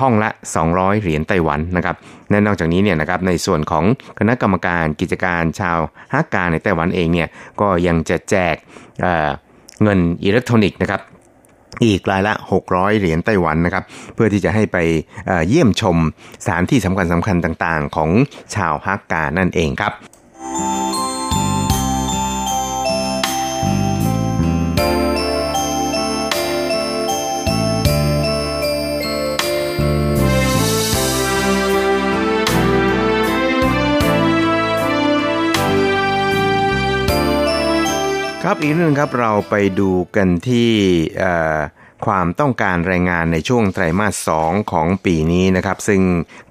ห้องละ 200 เหรียญไต้หวันนะครับและนอกจากนี้เนี่ยนะครับในส่วนของคณะกรรมการกิจการชาวฮากกาในไต้หวันเองเนี่ยก็ยังจะแจกเงินอิเล็กทรอนิกส์นะครับ อีกรายละ 600 เหรียญไต้หวันนะครับ เพื่อที่จะให้ไปเยี่ยมชมสถานที่สำคัญสำคัญต่างๆ ของชาวฮักกานั่นเองครับ ครับอีกนึงครับเราไปดูกันที่ความต้องการแรงงานในช่วงไตรมาส 2 ของปีนี้นะครับ ซึ่ง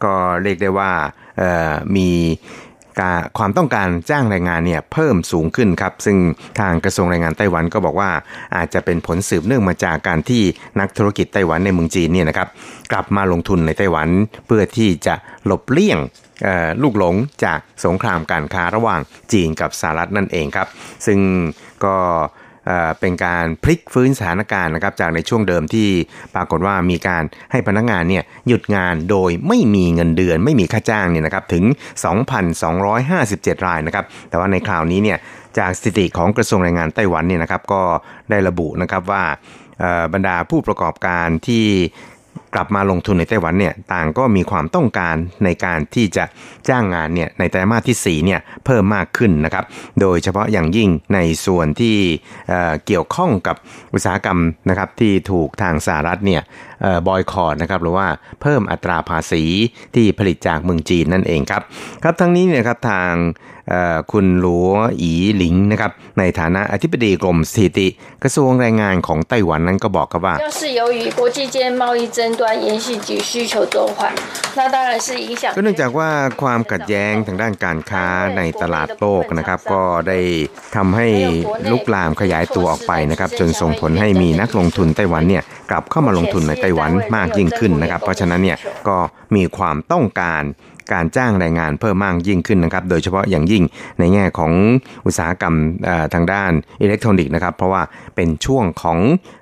ก็เรียกได้ว่ามีความต้องการจ้างแรงงานเนี่ยเพิ่มสูงขึ้นครับ ซึ่งทางกระทรวงแรงงานไต้หวันก็บอกว่าอาจจะเป็นผลสืบเนื่องมาจากการที่นักธุรกิจไต้หวันในเมืองจีนเนี่ยนะครับกลับมาลงทุนในไต้หวันเพื่อที่จะหลบเลี่ยง ลูกหลงจากสงครามการค้าระหว่างจีนกับสหรัฐนั่นเองครับ ซึ่งก็เป็นการพลิกฟื้นสถานการณ์นะครับจากในช่วงเดิมที่ปรากฏว่ามีการให้พนักงานเนี่ยหยุดงานโดยไม่มีเงินเดือน ไม่มีค่าจ้างเนี่ยนะครับถึง 2,257 รายนะครับแต่ว่าในคราวนี้เนี่ยจากสถิติของกระทรวงแรงงานไต้หวันเนี่ยนะครับก็ได้ระบุนะครับว่าบรรดาผู้ประกอบการที่ กลับมาลงทุนในไต้หวันเนี่ยต่างก็มีความต้องการในการที่จะจ้างงานเนี่ยในไตรมาสที่4เนี่ยเพิ่มมากขึ้นนะครับโดยเฉพาะอย่างยิ่งในส่วนที่เกี่ยวข้องกับอุตสาหกรรมนะครับที่ถูกทางสหรัฐเนี่ย บอยคอรดนะครับหรือว่าเพิ่มอัตราภาษีที่ผลิตจากเมืองจีนนั่นเองครับครับทั้งนี้เนี่ยครับทางคุณหลัวอีหลิงนะครับในฐานะอธิบดีกรมสถิติ กระทรวงแรงงานของไต้หวันนั้นก็บอกกับว่าก็เนื่องจากว่าความขัดแย้งทางด้านการค้าในตลาดโลกนะครับ ก็ได้ทำให้ลุกลามขยายตัวออกไปนะครับ จนส่งผลให้มีนักลงทุนไต้หวันเนี่ยกลับเข้ามาลงทุนในไต้หวันมากยิ่งขึ้นนะครับ เพราะฉะนั้นเนี่ยก็มีความต้องการการจ้างแรงงานเพิ่มมากยิ่งขึ้นนะครับ โดยเฉพาะอย่างยิ่งในแง่ของอุตสาหกรรมทางด้านอิเล็กทรอนิกส์นะครับ เพราะว่าเป็นช่วงของ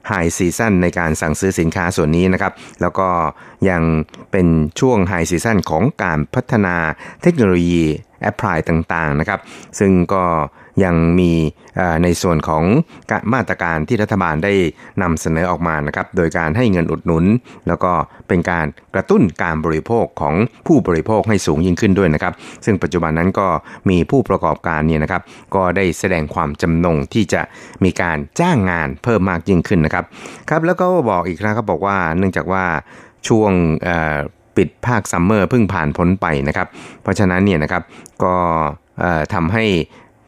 high season ในการสั่งซื้อสินค้าส่วนนี้นะครับ แล้วก็ยังเป็นช่วงไฮซีซันของการพัฒนาเทคโนโลยีแอปพลายต่างๆนะครับ ซึ่งก็ ยังมีในส่วนของมาตรการที่รัฐบาลได้นำเสนอออกมานะครับ โดยการให้เงินอุดหนุน แล้วก็เป็นการกระตุ้นการบริโภคของผู้บริโภคให้สูงยิ่งขึ้นด้วยนะครับ ซึ่งปัจจุบันนั้นก็มีผู้ประกอบการเนี่ยนะครับ ก็ได้แสดงความจำนงที่จะมีการจ้างงานเพิ่มมากยิ่งขึ้นนะครับครับแล้วก็บอกอีกครั้งครับบอกว่าเนื่องจากว่าช่วงปิดภาคซัมเมอร์เพิ่งผ่านพ้นไปนะครับ เพราะฉะนั้นเนี่ยนะครับก็ทำให้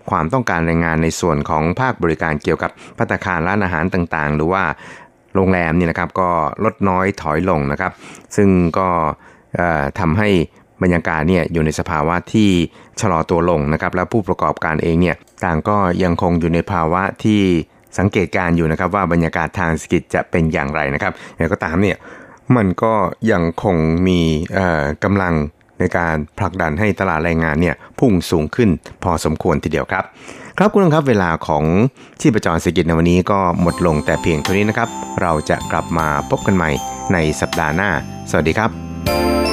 ความต้องการแรงงานในส่วนของภาคบริการเกี่ยวกับพัตคารร้านอาหารต่างๆ หรือว่าโรงแรมนี่นะครับก็ลดน้อยถอยลงนะครับ ซึ่งก็ทำให้บรรยากาศเนี่ยอยู่ในสภาวะที่ชะลอตัวลงนะครับ แล้วผู้ประกอบการเองเนี่ยต่างก็ยังคงอยู่ในภาวะที่สังเกตการอยู่นะครับว่าบรรยากาศทางเศรษฐกิจจะเป็นอย่างไรนะครับอย่างก็ตามเนี่ยมันก็ยังคงมีกำลัง ในการผลักดันให้ตลาดแรงงานเนี่ยพุ่งสูงขึ้นพอสมควรทีเดียวครับ ครับคุณผู้ชมครับเวลาของชีพจรเศรษฐกิจในวันนี้ก็หมดลงแต่เพียงเท่านี้นะครับ เราจะกลับมาพบกันใหม่ในสัปดาห์หน้า สวัสดีครับ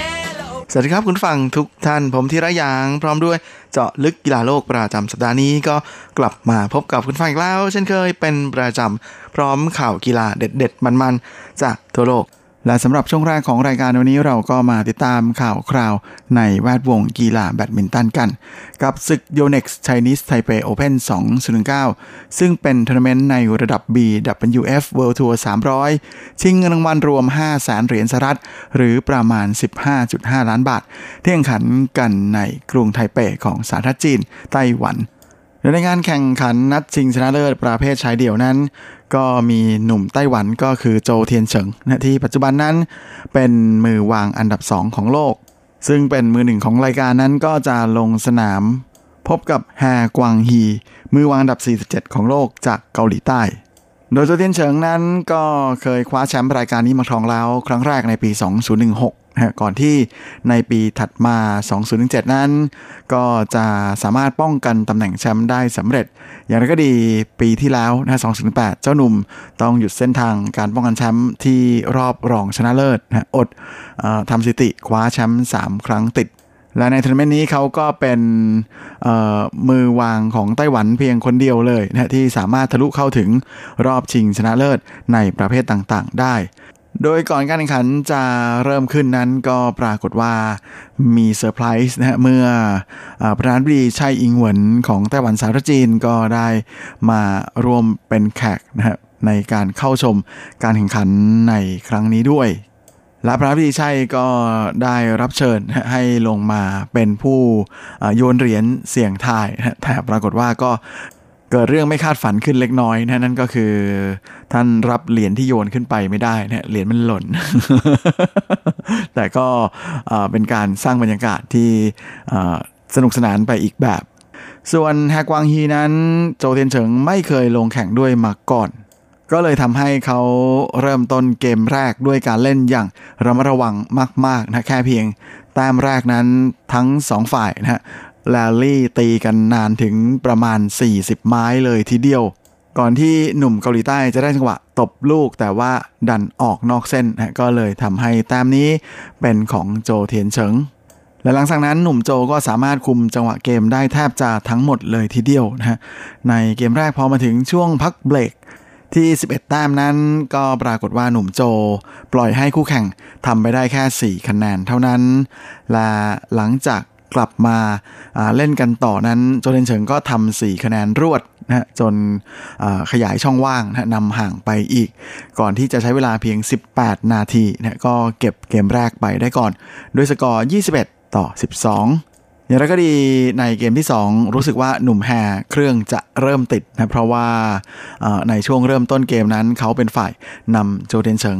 สวัสดีครับคุณฟังทุกท่านผมธีระยาง พร้อมด้วยเจาะลึกกีฬาโลกประจำสัปดาห์นี้ก็กลับมาพบกับคุณฟังอีกแล้ว เช่นเคยเป็นประจำพร้อมข่าวกีฬาเด็ดๆ มันๆ จากทั่วโลก และสำหรับช่วงแรกของรายการวันนี้เราก็มาติดตามข่าวคราวในแวดวงกีฬาแบดมินตันกัน กับศึก Yonex Chinese Taipei Open 2019 ซึ่งเป็นทัวร์นาเมนต์ในระดับ BWF World Tour 300 ชิงเงินรางวัลรวม5 0 0แสนเหรียญสหรัฐ หรือประมาณ 15.5 ล้านบาท เที่แข่งขันกันในกรุงไทเปของสาธารณจีน ไต้หวัน ในงานแข่งขันนัดชิงชนะเลิศประเภทชายเดี่ยวนั้น ก็มีหนุ่มไต้หวันก็คือโจเทียนเฉิงนะที่ปัจจุบันนั้นเป็นมือวางอันดับ 2 ของโลก ซึ่งเป็นมือหนึ่งของรายการนั้นก็จะลงสนาม พบกับแฮกวางฮี มือวางอันดับ 47 ของโลกจากเกาหลีใต้ โดยโจเทียนเฉิงนั้นก็เคยคว้าแชมป์รายการนี้มาครองแล้ว ครั้งแรกในปี 2016ก่อนที่ในปีถัดมา 2017 นั้น ก็จะสามารถป้องกันตำแหน่งแชมป์ได้สำเร็จ อย่างไรก็ดีปีที่แล้วนะ2008เจ้าหนุ่มต้องหยุดเส้นทางการป้องกันแชมป์ที่รอบรองชนะเลิศนะอดอทำสถิติคว้าแชมป์3 ครั้งติด และในทัวร์นาเมนต์นี้เขาก็เป็นมือวางของไต้หวันเพียงคนเดียวเลยนะที่สามารถทะลุเข้าถึงรอบชิงชนะเลิศในประเภทต่างๆ ได้ โดยก่อนการแข่งขันจะเริ่มขึ้นนั้นก็ปรากฏว่ามีเซอร์ไพรส์นะฮะเมื่อประธานาธิบดีไช่อิงเหวินของไต้หวันสาธารณรัฐจีนก็ได้มาร่วมเป็นแขกนะฮะในการเข้าชมการแข่งขันในครั้งนี้ด้วย และพระพิชัยก็ได้รับเชิญให้ลงมาเป็นผู้โยนเหรียญเสี่ยงทายแต่ปรากฏว่าก็เกิดเรื่องไม่คาดฝันขึ้นเล็กน้อยนะนั่นก็คือ ท่านรับเหรียญที่โยนขึ้นไปไม่ได้นะเหรียญมันหล่น แต่ก็เป็นการสร้างบรรยากาศที่สนุกสนานไปอีกแบบ ส่วนแฮกวางฮีนั้น โจเทียนเฉิงไม่เคยลงแข่งด้วยมาก่อน ก็เลยทำให้เขาเริ่มต้นเกมแรกด้วยการเล่นอย่างระมัดระวังมากๆนะแค่เพียง แต้มแรกนั้นทั้งสองฝ่ายนะฮะแลลี่ตีกันนานถึงประมาณ 40 ไม้เลยทีเดียว ก่อนที่หนุ่มเกาหลีใต้จะได้จังหวะตบลูกแต่ว่าดันออกนอกเส้นนะก็เลยทำให้แต้มนี้เป็นของโจเทียนเฉิงและหลังจากนั้นหนุ่มโจก็สามารถคุมจังหวะเกมได้แทบจะทั้งหมดเลยทีเดียวนะฮะในเกมแรกพอมาถึงช่วงพักเบรก ที่ 11 แต้มนั้นก็ปรากฏว่าหนุ่มโจ ปล่อยให้คู่แข่งทำไปได้แค่ 4 คะแนนเท่านั้น และหลังจากกลับมาเล่นกันต่อนั้น โจเดนเฉิงก็ทำ4คะแนนรวดนะจนขยายช่องว่างนะนำห่างไปอีก ก่อนที่จะใช้เวลาเพียง 18 นาทีนะก็เก็บเกมแรกไปได้ก่อน ด้วยสกอร์ 21 ต่อ 12 อย่างไรก็ดีในเกมที่ 2 รู้สึกว่าหนุ่มแฮเครื่องจะเริ่มติดนะเพราะว่าในช่วงเริ่มต้นเกมนั้นเขาเป็นฝ่ายนำโจเทนเฉิง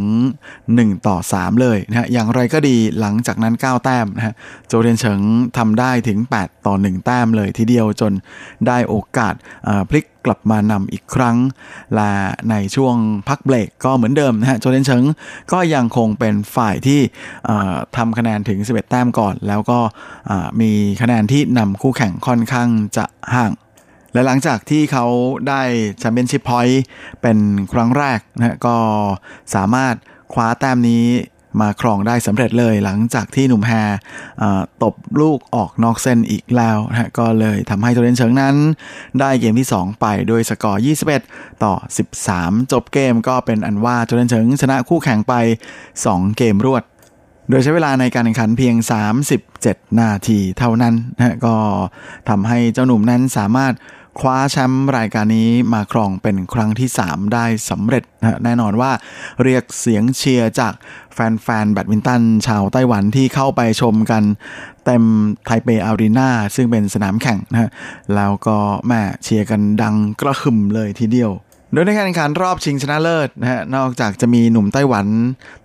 1 ต่อ 3 เลยนะฮะอย่างไรก็ดีหลังจากนั้น 9 แต้มนะฮะโจเทนเฉิงทำได้ถึง 8 ต่อ 1 แต้มเลยทีเดียวจนได้โอกาสพลิก กลับมานำอีกครั้ง และในช่วงพักเบรกก็เหมือนเดิมนะฮะโจเดนเฉิงก็ยังคงเป็นฝ่ายที่ทำคะแนนถึง 11 แต้มก่อน แล้วก็มีคะแนนที่นำคู่แข่งค่อนข้างจะห่างและหลังจากที่เขาได้ championship point เป็นครั้งแรกนะก็สามารถคว้าแต้มนี้ มาครองได้สำเร็จเลยหลังจากที่หนุ่มแฮตบลูกออกนอกเส้นอีกแล้วนะก็เลยทำให้โจวเทียนเฉิงนั้น ได้เกมที่ 2 ไปโดยสกอร์ 21 ต่อ 13 จบเกมก็เป็นอันว่าโจวเทียนเฉิงชนะคู่แข่งไป 2 เกมรวด โดยใช้เวลาในการแข่งขันเพียง 37 นาทีเท่านั้นนะก็ทำให้เจ้าหนุ่มนั้นสามารถ คว้าแชมป์รายการนี้มาครองเป็นครั้งที่ 3 ได้สำเร็จแน่นอนว่าเรียกเสียงเชียร์จากแฟนๆแบดมินตันชาวไต้หวันที่เข้าไปชมกันเต็มไทเปอารีนาซึ่งเป็นสนามแข่งนะแล้วก็แม่เชียร์กันดังกระหึ่มเลยทีเดียว โดยในการแข่งขันรอบชิงชนะเลิศนะฮะนอกจากจะมีหนุ่มไต้หวัน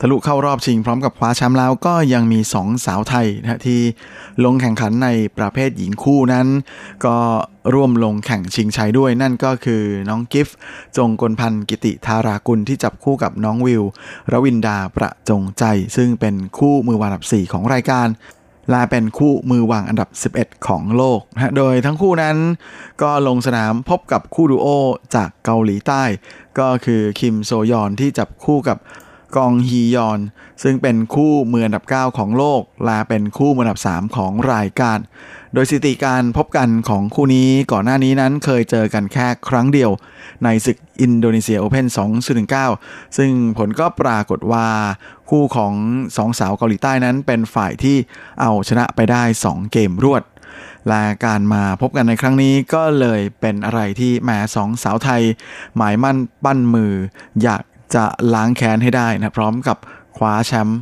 ทะลุเข้ารอบชิงพร้อมกับคว้าแชมป์แล้วก็ยังมีสองสาวไทยนะฮะที่ลงแข่งขันในประเภทหญิงคู่นั้น ก็ร่วมลงแข่งชิงชัยด้วยนั่นก็คือน้องกิฟต์จงกลพันธ์กิติธารากุลที่จับคู่กับน้องวิวรวินดาประจงใจ ซึ่งเป็นคู่มือวางอันดับ 4 ของรายการ และเป็นคู่มือวางอันดับ 11 ของโลกนะโดยทั้งคู่นั้นก็ลงสนามพบกับคู่ดูโอจากเกาหลีใต้ ก็คือคิมโซยอนที่จับคู่กับกงฮียอง ซึ่งเป็นคู่มืออันดับ 9 ของโลก และเป็นคู่มืออันดับ 3 ของรายการ โดยสถิติการพบกันของคู่นี้ก่อนหน้านี้นั้นเคยเจอกันแค่ครั้งเดียว ในศึกอินโดนีเซียโอเพน2019 ซึ่งผลก็ปรากฏว่าคู่ของสองสาวเกาหลีใต้นั้นเป็นฝ่ายที่เอาชนะไปได้ 2 เกมรวด และการมาพบกันในครั้งนี้ก็เลยเป็นอะไรที่แหมสองสาวไทย หมายมั่นปั้นมือ อยากจะล้างแค้นให้ได้นะพร้อมกับคว้าแชมป์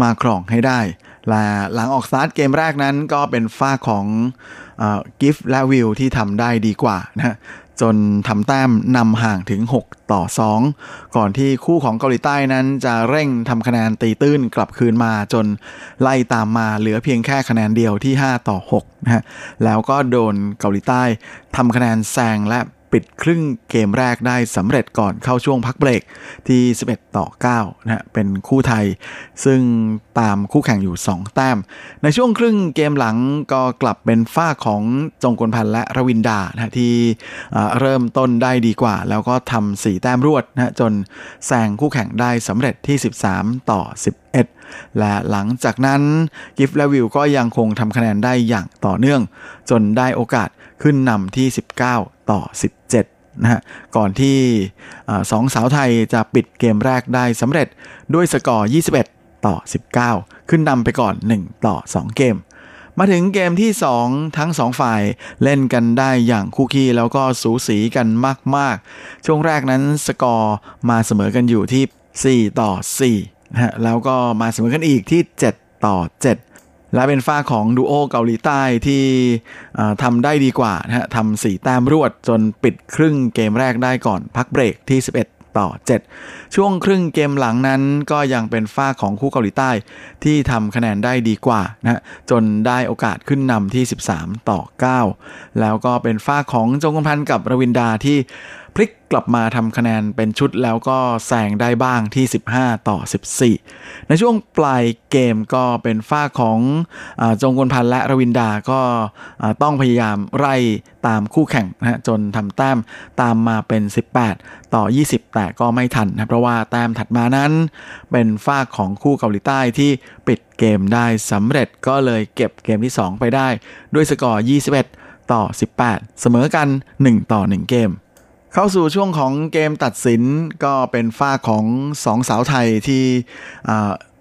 มาครองให้ได้ หลังออกสตาร์ทเกมแรกนั้นก็เป็นฝ้าของกิฟต์และวิวที่ทำได้ดีกว่านะจนทำแต้มนำห่างถึง 6 ต่อ 2 ก่อนที่คู่ของเกาหลีใต้นั้นจะเร่งทำคะแนนตีตื้นกลับคืนมาจนไล่ตามมาเหลือเพียงแค่คะแนนเดียวที่ 5 ต่อ6นะฮะแล้วก็โดนเกาหลีใต้ทำคะแนนแซงและ ปิดครึ่งเกมแรกได้สำเร็จก่อนเข้าช่วงพักเบรกที่ 11 ต่อ9นะฮะเป็นคู่ไทย ซึ่งตามคู่แข่งอยู่ 2 แต้ม ในช่วงครึ่งเกมหลังก็กลับเป็นฝ้าของจงกลพันธ์และรวินดานะที่เริ่มต้นได้ดีกว่า แล้วก็ทำ4แต้มรวดนะจนแซงคู่แข่งได้สำเร็จที่ 13 ต่อ 11 และหลังจากนั้นกิฟและวิวก็ยังคงทำคะแนนได้อย่างต่อเนื่อง จนได้โอกาสขึ้นนำที่ 19 ต่อ17 นะฮะก่อนที่สองสาวไทยจะปิดเกมแรกได้สำเร็จด้วยสกอร์ 21 ต่อ 19 ขึ้นนำไปก่อน 1 ต่อ 2 เกม มาถึงเกมที่ 2 ทั้ง 2 ฝ่ายเล่นกันได้อย่างคู่ขี้แล้วก็สูสีกันมาก ๆ ช่วงแรกนั้นสกอร์มาเสมอกันอยู่ที่ 4 ต่อ4นะฮะแล้วก็มาเสมอกันอีกที่ 7 ต่อ 7 และเป็นฝ้าของดูโอเกาหลีใต้ที่ทำได้ดีกว่านะฮะทำสี่แต้มรวดจนปิดครึ่งเกมแรกได้ก่อนพักเบรกที่ 11 ต่อ 7 ช่วงครึ่งเกมหลังนั้นก็ยังเป็นฝ้าของคู่เกาหลีใต้ ที่ทำคะแนนได้ดีกว่านะจนได้โอกาสขึ้นนำที่ 13 ต่อ 9 แล้วก็เป็นฝ้าของจงกพันธ์กับรวินดาที่ พลิกกลับมาทำคะแนนเป็นชุดแล้วก็แซงได้บ้างที่ 15 ต่อ 14 ในช่วงปลายเกมก็เป็นฝ้าของอจงกลพันธ์และรวินดาก็ต้องพยายามไล่ตามคู่แข่งนะจนทำแต้มตามมาเป็น 18 ต่อ 20 แต่ก็ไม่ทันนะเพราะว่าแต้มถัดมานั้น เป็นฝ้าของคู่เกาหลีใต้ที่ปิดเกมได้สำเร็จก็เลยเก็บเกมที่ 2 ไปได้ ด้วยสกอร์ 21 ต่อ 18 เสมอกัน 1 ต่อ 1 เกม เข้าสู่ช่วงของเกมตัดสินก็เป็นฝ้าของสองสาวไทยที่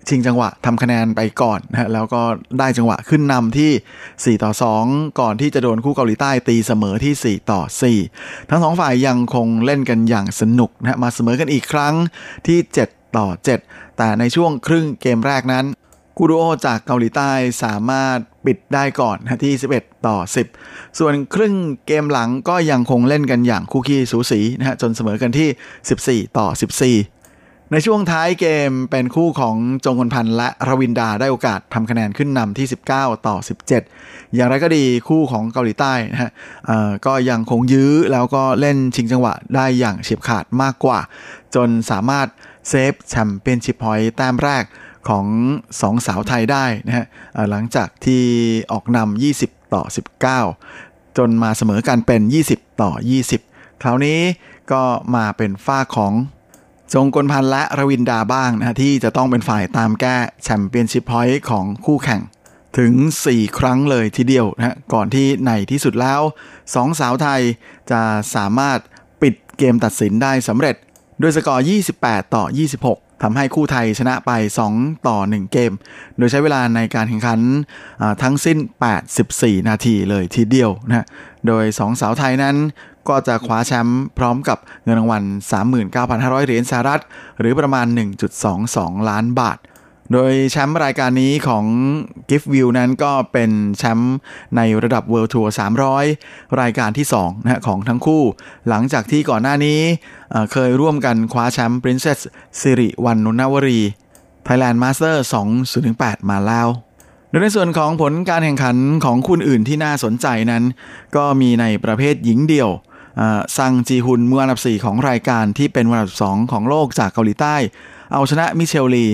ชิงจังหวะทำคะแนนไปก่อนนะแล้วก็ได้จังหวะขึ้นนำที่ 4 ต่อ 2 ก่อนที่จะโดนคู่เกาหลีใต้ตีเสมอที่ 4 ต่อ 4 ทั้งสองฝ่ายยังคงเล่นกันอย่างสนุกนะมาเสมอกันอีกครั้งที่ 7 ต่อ 7 แต่ในช่วงครึ่งเกมแรกนั้นกูโดโอจากเกาหลีใต้สามารถ ปิดได้ก่อนที่ 11 ต่อ 10 ส่วนครึ่งเกมหลังก็ยังคงเล่นกันอย่างคู่ขี้สูสีนะฮะจนเสมอกันที่ 14 ต่อ 14 ในช่วงท้ายเกมเป็นคู่ของจงกลพรรณและรวินดาได้โอกาสทำคะแนนขึ้นนำที่ 19 ต่อ 17 อย่างไรก็ดีคู่ของเกาหลีใต้นะฮะก็ยังคงยื้อแล้วก็เล่นชิงจังหวะได้อย่างเฉียบขาดมากกว่า จนสามารถ save championship point แต้มแรก ของสองสาวไทยได้นะฮะหลังจากที่ออกนำ20 ต่อ 19 จนมาเสมอกันเป็น 20 ต่อ 20 คราวนี้ก็มาเป็นฝ่ายของจงกลพรรณและรวินดาบ้างนะที่จะต้องเป็นฝ่ายตามแก้ championship point ของคู่แข่งถึง 4 ครั้งเลยทีเดียวนะก่อนที่ในที่สุดแล้วสองสาวไทยจะสามารถปิดเกมตัดสินได้สำเร็จ ด้วยสกอร์ 28 ต่อ 26 ทำให้คู่ไทยชนะไป 2 ต่อ 1 เกม โดยใช้เวลาในการแข่งขันทั้งสิ้น 84 นาทีเลยทีเดียวนะโดย 2 สาวไทยนั้นก็จะคว้าแชมป์พร้อมกับเงินรางวัล 39,500 เหรียญสหรัฐ หรือประมาณ 1.22 ล้านบาท โดยแชมป์รายการนี้ของ Gift View นั้นก็เป็นแชมป์ในระดับ World Tour 300 รายการที่2นะของทั้งคู่ หลังจากที่ก่อนหน้านี้เคยร่วมกันคว้าแชมป์ Princess สิริวัณนนวรี Thailand Master 2018 มาแล้วโดยในส่วนของผลการแข่งขันของคุณอื่นที่น่าสนใจนั้น ก็มีในประเภทหญิงเดี่ยวซังจีฮุนมืออันดับ 4 ของรายการที่เป็นอันดับ 2 ของโลกจากเกาหลีใต้ เอาชนะมิเชลลี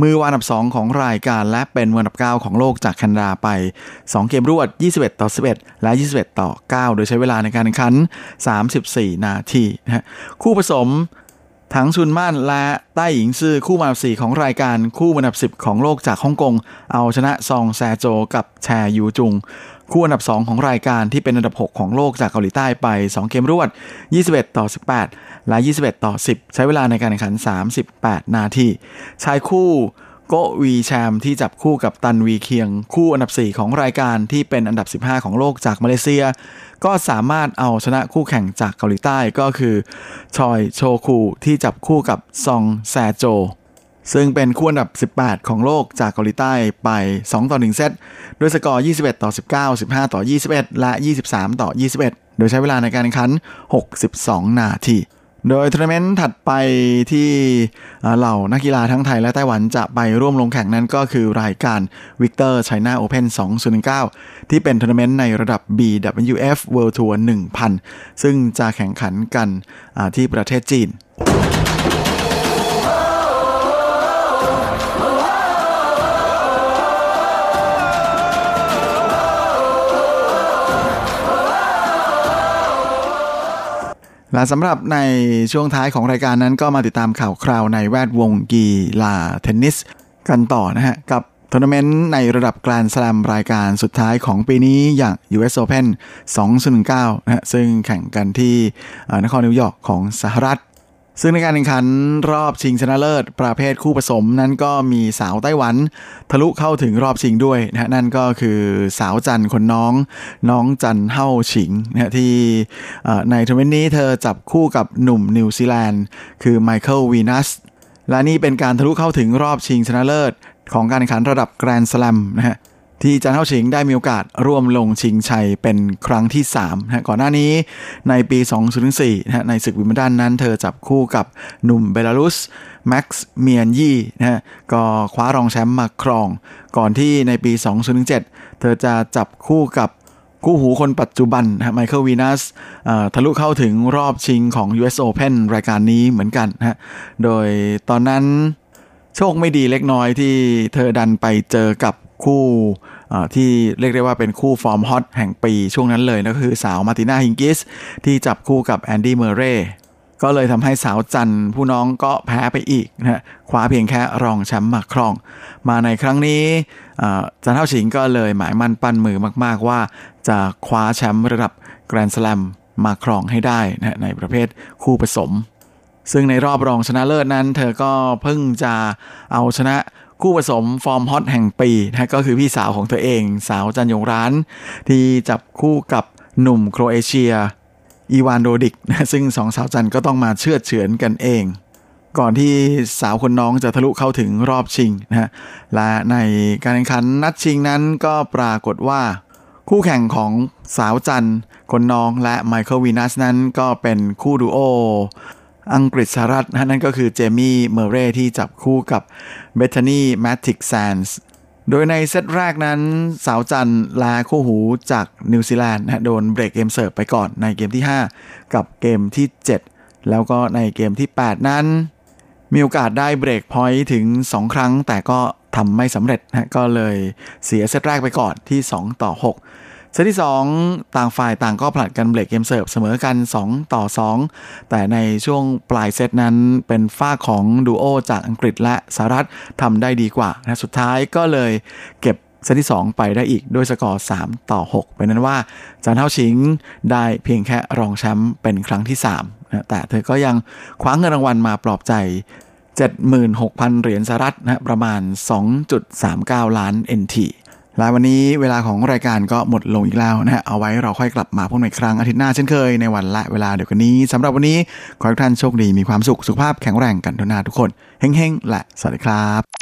มือวอันดับ 2 ของรายการและเป็นมืออันดับ 9 ของโลกจากแคนาดาไป 2 เกมรวด 21 ต่อ 11 และ 21 ต่อ 9 โดยใช้เวลาในการแข่งขัน 34 นาทีนะคู่ผสมถังชุนม่านและใต้หญิงซื่อคู่มาอันดับ4ของรายการคู่อันดับ 10 ของโลกจากฮ่องกง เอาชนะซองแซโจกับแชยูจุง คู่อันดับ 2 ของรายการที่เป็นอันดับ 6 ของโลกจากเกาหลีใต้ไป 2 เกมรวด 21 ต่อ 18 และ 21 ต่อ 10 ใช้เวลาในการแข่งขัน 38 นาทีชายคู่โกวีแชมที่จับคู่กับตันวีเคียง คู่อันดับ 4 ของรายการที่เป็นอันดับ 15 ของโลกจากมาเลเซีย ก็สามารถเอาชนะคู่แข่งจากเกาหลีใต้ก็คือ ชอยโชคูที่จับคู่กับซองแซโจ ซึ่งเป็นคู่อันดับ 18 ของโลกจากเกาหลีใต้ไป 2 ต่อ 1 เซตโดยสกอร์ 21 ต่อ 19 15 ต่อ 21 และ 23 ต่อ 21 โดยใช้เวลาในการแข่งขัน 62 นาที โดยทัวร์นาเมนต์ถัดไปที่เหล่านักกีฬาทั้งไทยและไต้หวันจะไปร่วมลงแข่งนั้นก็คือรายการ Victor China Open 2019 ที่เป็นทัวร์นาเมนต์ในระดับ BWF World Tour 1000 ซึ่งจะแข่งขันกันที่ประเทศจีน และสำหรับในช่วงท้ายของรายการนั้นก็มาติดตามข่าวคราวในแวดวงกีฬาเทนนิส กันต่อนะฮะ กับทัวร์นาเมนต์ในระดับกลานสแลมรายการสุดท้ายของปีนี้อย่าง US Open 2019นะฮะซึ่งแข่งกันที่นครนิวยอร์กของสหรัฐ ซึ่งในการแข่งขันรอบชิงชนะเลิศ ประเภทคู่ผสมนั้นก็มีสาวไต้หวัน ทะลุเข้าถึงรอบชิงด้วยนะนั่นก็คือสาวจันคนน้อง น้องจันเฮ่าฉิงนะที่ในทัวร์นาเมนต์นี้เธอจับคู่กับหนุ่มนิวซีแลนด์ คือไมเคิลวีนัสและนี่เป็นการทะลุเข้าถึงรอบชิงชนะเลิศ ของการแข่งขันระดับแกรนด์สแลมนะฮะ ที่จันเฮ่าฉิงได้มีโอกาสร่วมลงชิงชัยเป็นครั้งที่3นะก่อนหน้านี้ในปี 2004นะในศึกวิมเบิลดันนั้นเธอจับคู่กับหนุ่มเบลารุสแม็กซ์เมียร์นยีนะฮะก็คว้ารองแชมป์มาครอง ก่อนที่ในปี 2007 เธอจะจับคู่กับคู่หูคนปัจจุบันนะไมเคิลวีนัสทะลุเข้าถึงรอบชิงของ US Open รายการนี้เหมือนกันนะฮะโดยตอนนั้นโชคไม่ดีเล็กน้อยที่เธอดันไปเจอกับ คู่ที่เรียกได้ว่าเป็นคู่ฟอร์ม hot แห่งปีช่วงนั้นเลยนะก็คือสาวมาติน่าฮิงกิสที่จับคู่กับแอนดี้เมอร์เร่ก็เลยทำให้สาวจันผู้น้องก็แพ้ไปอีกนะคว้าเพียงแค่รองแชมป์มาครอง มาในครั้งนี้จันเฮ่าฉิงก็เลยหมายมั่นปั้นมือมาก ๆ ว่าจะคว้าแชมป์ระดับแกรนด์สแลมมาครองให้ได้นะในประเภทคู่ผสม ซึ่งในรอบรองชนะเลิศนั้น เธอก็เพิ่งจะเอาชนะ คู่ผสมฟอร์มฮอตแห่งปีนะก็คือพี่สาวของเธอเอง สาวจันยงร้าน ที่จับคู่กับหนุ่มโครเอเชีย อีวานโดดิกนะซึ่งสองสาวจันก็ต้องมาเชื่อเฉือนกันเอง ก่อนที่สาวคนน้องจะทะลุเข้าถึงรอบชิงนะฮะและในการแข่งขันนัดชิงนั้นก็ปรากฏว่า คู่แข่งของสาวจันคนน้องและไมเคิลวีนัสนั้นก็เป็นคู่ดูโอ อังกฤษสหรัฐนั่นก็คือเจมี่เมอร์เรย์ที่จับคู่กับเบธานีแมทติกแซนส์โดยในเซตแรกนั้น สาวจันและคู่หูจากนิวซีแลนด์โดนเบรกเกมเสิร์ฟไปก่อนในเกมที่ 5 กับเกมที่ 7 แล้วก็ในเกมที่ 8 นั้น มีโอกาสได้ break point ถึง 2 ครั้งแต่ก็ทำไม่สำเร็จนะก็เลยเสียเซตแรกไปก่อนที่ 2 ต่อ 6 เซตที่ 2 ต่างฝ่ายต่างก็ผลัดกันเบรกเกมเสิร์ฟเสมอกัน 2 ต่อ 2 แต่ในช่วงปลายเซตนั้นเป็นฝ้าของดูโอจากอังกฤษและสหรัฐทำได้ดีกว่านะสุดท้ายก็เลยเก็บเซตที่ 2 ไปได้อีกด้วยสกอร์ 3 ต่อ 6 เป็นนั้นว่าจานเท่าชิงได้เพียงแค่รองแชมป์เป็นครั้งที่3นะแต่เธอก็ยังคว้างเงินรางวัลมาปลอบใจ 76,000 เหรียญสหรัฐนะประมาณ 2.39 ล้าน NT และวันนี้เวลาของรายการก็หมดลงอีกแล้วนะฮะ เอาไว้เราค่อยกลับมาพบกันอีกครั้งอาทิตย์หน้าเช่นเคยในวันและเวลาเดียวกันนี้สำหรับวันนี้ขอให้ท่านโชคดีมีความสุขสุขภาพแข็งแรงกันทุกนาทุกคนเฮ้งๆและสวัสดีครับ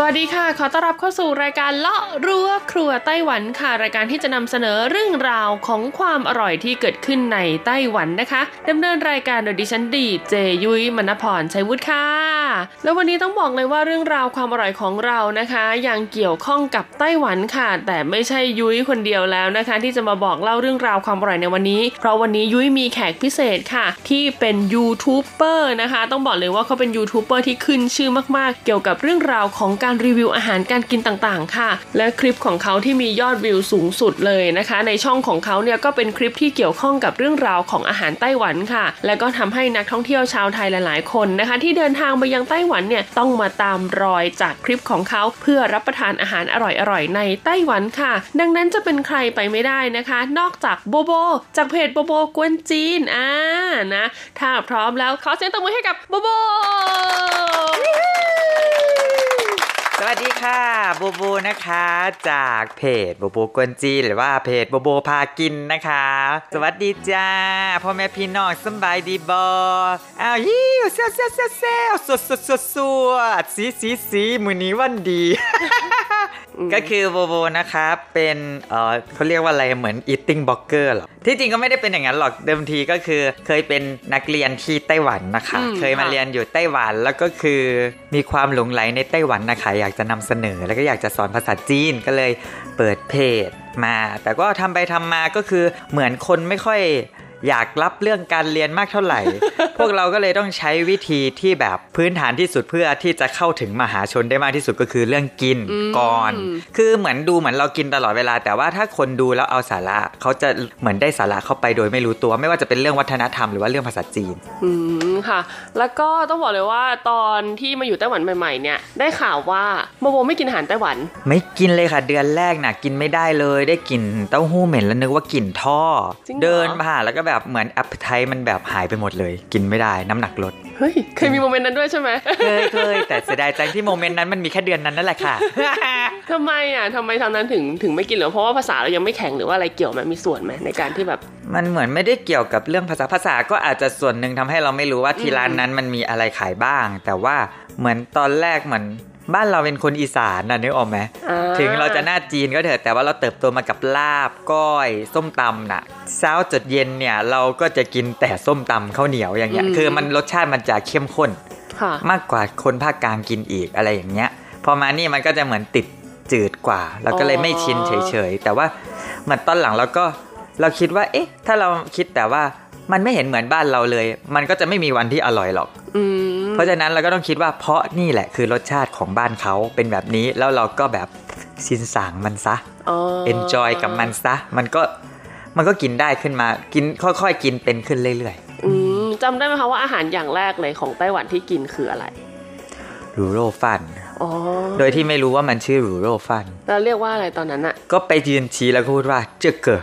สวัสดีค่ะ ขอต้อนรับเข้าสู่รายการเลาะรั้วครัวไต้หวันค่ะ รายการที่จะนำเสนอเรื่องราวของความอร่อยที่เกิดขึ้นในไต้หวันนะคะดำเนินรายการโดยดิฉันดีเจยุ้ยมณพรชัยวุฒิค่ะ แล้ววันนี้ต้องบอกเลยว่าเรื่องราวความอร่อยของเรานะคะ ยังเกี่ยวข้องกับไต้หวันค่ะ แต่ไม่ใช่ยุ้ยคนเดียวแล้วนะคะ ที่จะมาบอกเล่าเรื่องราวความอร่อยในวันนี้ เพราะวันนี้ยุ้ยมีแขกพิเศษค่ะ ที่เป็นยูทูบเบอร์นะคะ ต้องบอกเลยว่าเขาเป็นยูทูบเบอร์ที่ขึ้นชื่อมากๆ เกี่ยวกับเรื่องราวของการการรีวิวอาหารการกินต่างๆ ค่ะ และคลิปของเขาที่มียอดวิวสูงสุดเลยนะคะ ในช่องของเขาเนี่ยก็เป็นคลิปที่เกี่ยวข้องกับเรื่องราวของอาหารไต้หวันค่ะ และก็ทำให้นักท่องเที่ยวชาวไทยหลายๆ คนนะคะ ที่เดินทางไปยังไต้หวันเนี่ยต้องมาตามรอยจากคลิปของเขาเพื่อรับประทานอาหารอร่อยๆ ในไต้หวันค่ะ ดังนั้นจะเป็นใครไปไม่ได้นะคะ นอกจากโบโบ จากเพจโบโบกวนจีนอ่านะถ้าพร้อมแล้วขอเสียงตบมือให้กับโบโบ สวัสดีค่ะโบโบนะคะ จากเพจโบโบกวนจีหรือว่าเพจโบโบพากินนะคะ สวัสดีจ้าพ่อแม่พี่น้องสบายดีบออ้าวยิวเซลเซลเซลเซลสดสดสดสดสีสีสีมือนี้วันดี ก็คือโบโบนะคะเป็นเออเขาเรียกว่าอะไรเหมือน eating blogger หรอที่จริงก็ไม่ได้เป็นอย่างนั้นหรอกเดิมทีก็คือเคยเป็นนักเรียนที่ไต้หวันนะคะอืมเคยมาค่ะเรียนอยู่ไต้หวันแล้วก็คือมีความหลงไหลในไต้หวันนะคะ อยากจะนำเสนอ แล้วก็อยากจะสอนภาษาจีนก็เลยเปิดเพจมา แต่ก็ทำไปทำมาก็คือเหมือนคนไม่ค่อย อยากรับเรื่องการเรียนมากเท่าไหร่ พวกเราก็เลยต้องใช้วิธีที่แบบพื้นฐานที่สุดเพื่อที่จะเข้าถึงมหาชนได้มากที่สุดก็คือเรื่องกินอืมก่อน คือเหมือนดูเหมือนเรากินตลอดเวลา แต่ว่าถ้าคนดูแล้วเอาสาระเขาจะเหมือนได้สาระเข้าไปโดยไม่รู้ตัว ไม่ว่าจะเป็นเรื่องวัฒนธรรมหรือว่าเรื่องภาษาจีนอืมค่ะ แล้วก็ต้องบอกเลยว่าตอนที่มาอยู่ไต้หวันใหม่ๆ เนี่ยได้ข่าวว่าโมโบไม่กินอาหารไต้หวัน ไม่กินเลยค่ะเดือนแรกน่ะกินไม่ได้เลย ได้กลิ่นเต้าหู้เหม็นแล้วนึกว่ากลิ่นท่อจริงเหรอเดินผ่านแล้วก็แบบเหมือน appetite มันแบบหายไปหมดเลย กินไม่ได้น้ำหนักลด เฮ้ย เคยมี moment นั้นด้วยใช่ไหมเคยเคยแต่เสียดายจังที่ moment นั้นมันมีแค่เดือนนั้นนั่นแหละค่ะทำไมอะทำไมทางนั้นถึงถึงไม่กินเหรอเพราะว่าภาษาเรายังไม่แข็งหรือว่าอะไรเกี่ยวไหมมีส่วนไหมในการที่แบบ มันเหมือนไม่ได้เกี่ยวกับเรื่องภาษาภาษาก็อาจจะส่วนหนึ่งทำให้เราไม่รู้ว่าที่ร้านนั้นมันมีอะไรขายบ้าง แต่ว่าเหมือนตอนแรกเหมือน บ้านเราเป็นคนอีสานนะนึกออกไหมอ่าถึงเราจะหน้าจีนก็เถอะแต่ว่าเราเติบโตมากับลาบก้อย ส้มตำน่ะเช้าจดเย็นเนี่ยเราก็จะกินแต่ส้มตำข้าวเหนียวอย่างเงี้ยคือมันรสชาติมันจะเข้มข้นค่ะมากกว่าคนภาคกลางกินอีกอะไรอย่างเงี้ย พอมานี่มันก็จะเหมือนติดจืดกว่า เราก็เลยไม่ชินเฉยๆแต่ว่าเหมือนตอนหลังเราก็เราคิดว่า เอ๊ะ ถ้าเราคิดแต่ว่า มันไม่เห็นเหมือนบ้านเราเลย มันก็จะไม่มีวันที่อร่อยหรอกอืมเพราะฉะนั้นเราก็ต้องคิดว่าเพราะนี่แหละคือรสชาติของบ้านเขาเป็นแบบนี้แล้วเราก็แบบชินสางมันซะอ๋อ enjoy กับมันซะ มันก็มันก็กินได้ขึ้นมากินค่อยๆ กินเป็นขึ้นเรื่อยอืมจำได้ไหมคะว่าอาหารอย่างแรกเลยของไต้หวันที่กินคืออะไรๆรูโรฟันอ๋อโดยที่ไม่รู้ว่ามันชื่อรูโรฟันแล้วเรียกว่าอะไรตอนนั้นอะก็ไปยืนชี้แล้วก็พูดว่าเจอเกอ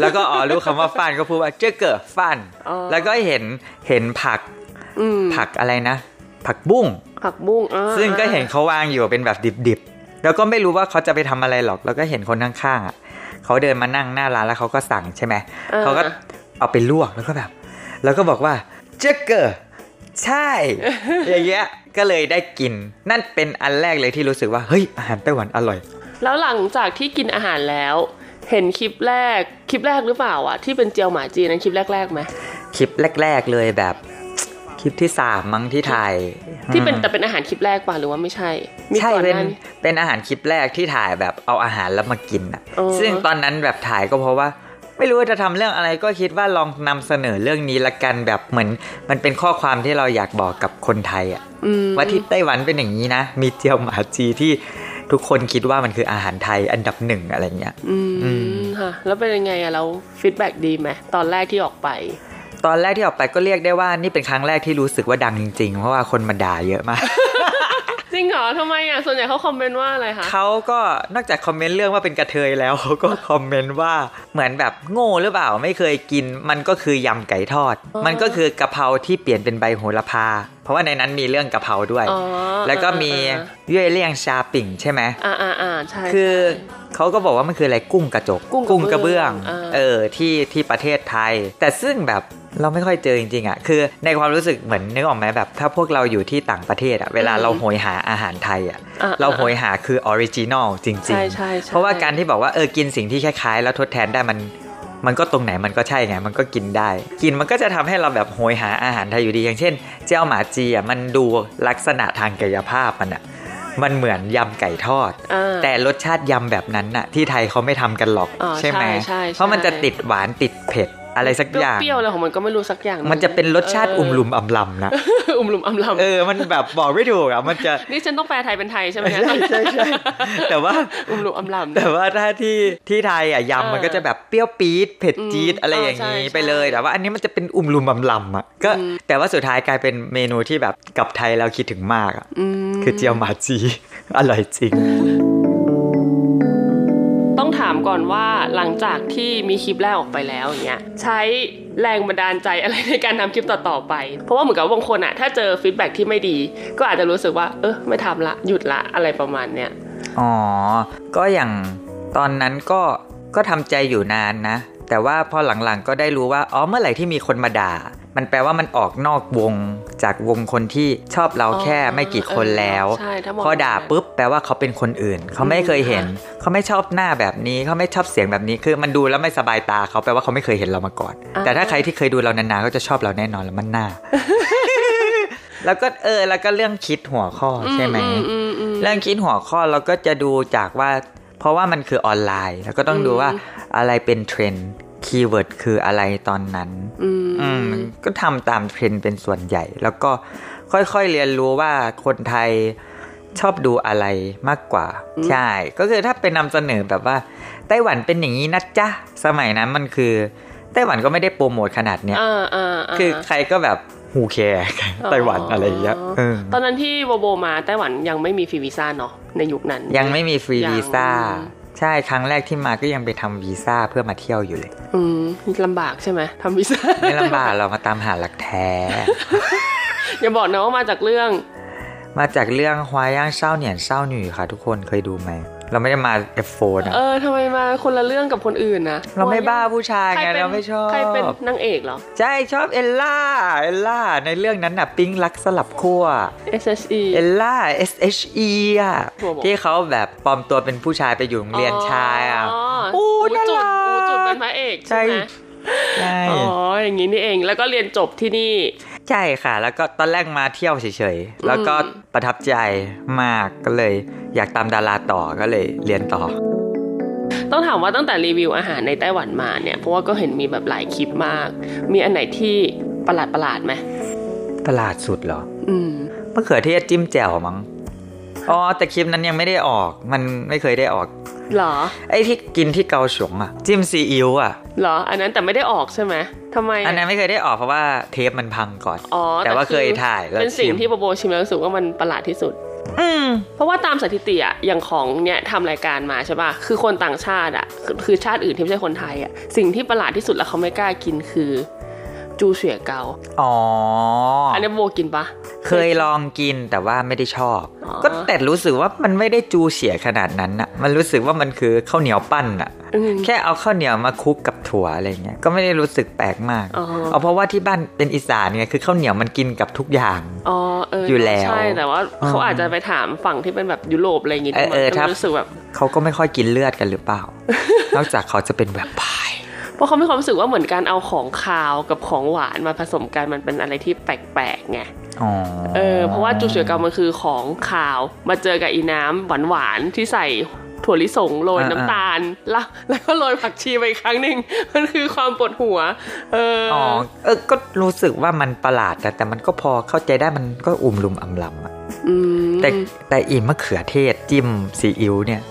แล้วก็อ๋อรู้คำว่าฟันก็พูดว่าเจอเกอฟันอ๋อแล้วก็เห็นเห็นผักอืมผักอะไรนะ ผักบุ้งผักบุ้งอ่าซึ่งก็เห็นเขาวางอยู่เป็นแบบดิบๆ แล้วก็ไม่รู้ว่าเขาจะไปทำอะไรหรอก แล้วก็เห็นคนข้างๆอะเขาเดินมานั่งหน้าร้านแล้วเขาก็สั่งใช่ไหมเขาก็เอาไปลวกแล้วก็แบบ แล้วก็บอกว่าเจอเกอใช่อย่างเงี้ยก็เลยได้กิน นั่นเป็นอันแรกเลยที่รู้สึกว่าเฮ้ยอาหารไต้หวันอร่อย แล้วหลังจากที่กินอาหารแล้ว เห็นคลิปแรกคลิปแรกหรือเปล่าอะที่เป็นเจียวหมาจีนนั้นคลิปแรกๆไหมคลิปแรก ๆเลยแบบ คลิปที่สามมั้งที่ถ่ายที่เป็นอืมแต่เป็นอาหารคลิปแรกป่ะหรือว่าไม่ใช่มีใช่ก่อนหเป็นน้านี้เป็นอาหารคลิปแรกที่ถ่ายแบบเอาอาหารแล้วมากินอะอ๋อซึ่งตอนนั้นแบบถ่ายก็เพราะว่าไม่รู้ว่าจะทำเรื่องอะไรก็คิดว่าลองนำเสนอเรื่องนี้ละกันแบบเหมือน มันเป็นข้อความที่เราอยากบอกกับคนไทยอะอืมว่าที่ไต้หวันเป็นอย่างนี้นะ มี椒麻雞ที่ ทุกคนคิดว่ามันคืออาหารไทยอันดับหนึ่งอะไรเงี้ย อืมค่ะแล้วเป็นยังไงอะเรา feedback ดีไหมตอนแรกที่ออกไป ตอนแรกที่ออกไปก็เรียกได้ว่านี่เป็นครั้งแรกที่รู้สึกว่าดังจริงๆ เพราะว่าคนมาด่าเยอะมาก จริงเหรอทำไมอะส่วนใหญ่เขา comment ว่าอะไรคะเขาก็นอกจาก comment เรื่องว่าเป็นกะเทยแล้วเขาก็ comment ว่าเหมือนแบบโง่หรือเปล่าไม่เคยกิน มันก็คือยำไก่ทอด มันก็คือกะเพราที่เปลี่ยนเป็นใบโหระพา เพราะว่าในนั้นมีเรื่องกะเพราด้วย แล้วก็มี月亮蝦餅ใช่ไหมอ่าอ่าอ่าใช่คือ เขาก็บอกว่ามันคืออะไรกุ้งกระจก กุ้งกระเบื้กระเบื้อองงอ่าเออที่ที่ประเทศไทย แต่ซึ่งแบบเราไม่ค่อยเจอจริงๆอะคือในความรู้สึกเหมือนนึกออกไหมแบบ ถ้าพวกเราอยู่ที่ต่างประเทศอะเวลาเราโหยหาอาหารไทยอะอ่าเราโหยหาคือ original จริงใช่ใช่ใช่เพราะว่าการที่บอกว่าเออกินสิ่งที่คล้ายๆ แล้วทดแทนได้มันมันก็ตรงไหนมันก็ใช่ไง มันก็กินได้ กินมันก็จะทำให้เราแบบโหยหาอาหารไทยอยู่ดี อย่างเช่น เจ้าหมาจีอะมันดูลักษณะทางกายภาพมันอะ มันเหมือนยำไก่ทอดอ่าแต่รสชาติยำแบบนั้นน่ะ ที่ไทยเขาไม่ทำกันหรอกอ๋อใช่ไหมใช่ใช่ใช่เพราะมันจะติดหวานติดเผ็ด อะไรสักอย่างเปรี้ยวๆอะไรของมันก็ไม่รู้สักอย่าง มันจะเป็นรสชาติอุ่มลุมอำลำนะอุ่มลุมอำลำเออมันแบบบอกไม่ถูกอะมันจะนี่ฉันต้องแปลไทยเป็นไทยใช่ไหมใช่ใช่ใช่แต่ว่าอุ่มลุมอำลำแต่ว่าถ้าที่ที่ไทยอะยำมันก็จะแบบเปรี้ยวปี๊ดเผ็ดจี๊ดอะไรอย่างนี้ใช่ไปเลย แต่ว่าอันนี้มันจะเป็นอุ่มลุมอำลำอะก็แต่ว่าสุดท้ายกลายเป็นเมนูที่แบบกลับไทยแล้วคิดถึงมากอะคือ椒麻雞อร่อยจริงต้ องถามก่อนว่าหลังจากที่มีคลิปแรกออกไปแล้วอย่างเงี้ยใช้แรงบันดาลใจอะไรในการทำคลิปต่อๆไป เพราะว่าเหมือนกับบางคนอะถ้าเจอ feedback ที่ไม่ดี ก็อาจจะรู้สึกว่า เออไม่ทำละหยุดละอะไรประมาณเนี้ยอ๋อ ก็อย่างตอนนั้นก็ก็ทำใจอยู่นานนะ แต่ว่าพอหลังๆก็ได้รู้ว่าอ๋อเมื่อไหร่ที่มีคนมาด่า มันแปลว่ามันออกนอกวงจากวงคนที่ชอบเราแค่ไม่กี่คนแล้วใช่ถ้ามองพอด่าปุ๊บแปลว่าเขาเป็นคนอื่น เขาไม่เคยเห็น เขาไม่ชอบหน้าแบบนี้ เขาไม่ชอบเสียงแบบนี้ คือมันดูแล้วไม่สบายตาเขาแปลว่าเขาไม่เคยเห็นเรามาก่อน แต่ถ้าใครที่เคยดูเรานานๆก็จะชอบเราแน่นอนแล้วมันหน้า แล้วก็เออ แล้วก็เรื่องคิดหัวข้อใช่ไหมอืมอืมเรื่องคิดหัวข้อเราก็จะดูจากว่า เพราะว่ามันคือออนไลน์ แล้วก็ต้องดูว่าอะไรเป็นเทรนด์ keyword คืออะไรตอนนั้น อืมอืมก็ทำตามเทรนด์เป็นส่วนใหญ่ แล้วก็ค่อยๆเรียนรู้ว่าคนไทยชอบดูอะไรมากกว่า ใช่ ก็คือถ้าเป็นนำเสนอแบบว่า ไต้หวันเป็นอย่างนี้นะจ๊ะ สมัยนั้นมันคือ ไต้หวันก็ไม่ได้โปรโมทขนาดเนี้ยอ่าอ่าาคือใครก็แบบฮูแคร์ไต้หวันอะไรอย่างเงี้ยเออตอนนั้นที่โบโบมาไต้หวันยังไม่มีฟรีวีซ่าเนาะในยุคนั้น ยังไม่มีฟรียังวีซ่า ใช่ครั้งแรกที่มาก็ยังไปทำวีซ่าเพื่อมาเที่ยวอยู่เลย อืมลำบากใช่ไหมทำวีซ่าไม่ลำบากเรามาตามหาหลักแท้ อย่าบอกนะว่ามาจากเรื่อง มาจากเรื่องฮวาย่างเศร้าเหนียนเศร้าหนีค่ะ ทุกคนเคยดูไหม เราไม่ได้มา F4 นะเออทำไมมาคนละเรื่องกับคนอื่นนะเราไม่บ้าผู้ชายใครไงเป็นเราไม่ชอบใครเป็นนางเอกเหรอ ใช่ชอบเอลล่าเอลล่าในเรื่องนั้นน่ะปิ๊งรักสลับขั้ว SHE เอลล่า SHE อะหัวบอกที่เขาแบบปลอมตัวเป็นผู้ชายไปอยู่โรงเรียนชายอะอูน่าจุดรักอูจุดเป็นพระเอกใช่ไหมใช่อ๋ออย่างนี้นี่เองแล้วก็เรียนจบที่นี่ ใช่ค่ะ แล้วก็ตอนแรกมาเที่ยวเฉยๆ แล้วก็ประทับใจมากก็เลย อยากตามดาราต่อก็เลยเรียนต่อ ต้องถามว่าตั้งแต่รีวิวอาหารในไต้หวันมาเนี่ย เพราะว่าก็เห็นมีแบบหลายคลิปมาก มีอันไหนที่ประหลาดประหลาดๆไหมตลาดสุดเหรอ อืมมะเขือเทศจิ้มแจ่วมั้ง อ๋อแต่คลิปนั้นยังไม่ได้ออกมันไม่เคยได้ออกเหรอ ไอ้ที่กินที่เกาฉงอะ จิ้มซีอิ๊วอะเหรอ อันนั้นแต่ไม่ได้ออกใช่ไหมทำไมะอันนั้นไม่เคยได้ออกเพราะว่าเทปมันพังก่อนอ๋อแต่ว่าอเคยถ่ายแล้วเป็นสิ่งชิมที่โบโบชิมแล้วรู้สึกว่ามันประหลาดที่สุดอืมเพราะว่าตามสถิติอะอย่างของเนี่ยทำรายการมาใช่ป่ะคือคนต่างชาติอะคือคือชาติอื่นที่ไม่ใช่คนไทยอะสิ่งที่ประหลาดที่สุดแล้วเขาไม่กล้ากินคือ จูเสียเกาอ๋อ อันนี้โบกินปะ เคยลองกินแต่ว่าไม่ได้ชอบอ๋อก็แต่รู้สึกว่ามันไม่ได้จูเสียขนาดนั้นอะมันรู้สึกว่ามันคือข้าวเหนียวปั้นอะอืมแค่เอาข้าวเหนียวมาคลุกกับถั่วอะไรเงี้ย ก็ไม่ได้รู้สึกแปลกมากอ๋อเอาเพราะว่าที่บ้านเป็นอีสานเนี่ยคือข้าวเหนียวมันกินกับทุกอย่างอ๋อเออออยู่แล้ว ใช่ แต่ว่าอ๋อเขาอาจจะไปถามฝั่งที่เป็นแบบยุโรปอะไรอย่างงี้เออเออมันถ้าก็รู้สึกแบบเขาก็ไม่ค่อยกินเลือดกันหรือเปล่า นอกจากเขาจะเป็นแบบพาย เพราะเขามีความรู้สึกว่าเหมือนการเอาของคาวกับของหวานมาผสมกันมันเป็นอะไรที่แปลกๆไงอ๋อเออเพราะว่าจูเฉียเกามันคือของคาวมาเจอกับอีน้ำหวานๆที่ใส่ถั่วลิสงโรยอ่าน้ำตาลแล้วแล้วก็โรยผักชีไปอีกครั้งหนึ่งมันคือความปวดหัวเออออ๋อเออก็รู้สึกว่ามันประหลาดแต่แต่มันก็พอเข้าใจได้มันก็อุ่มลุมอำลำอะแต่แต่อีมะเขือเทศจิ้มซีอิ๊วเนี่ย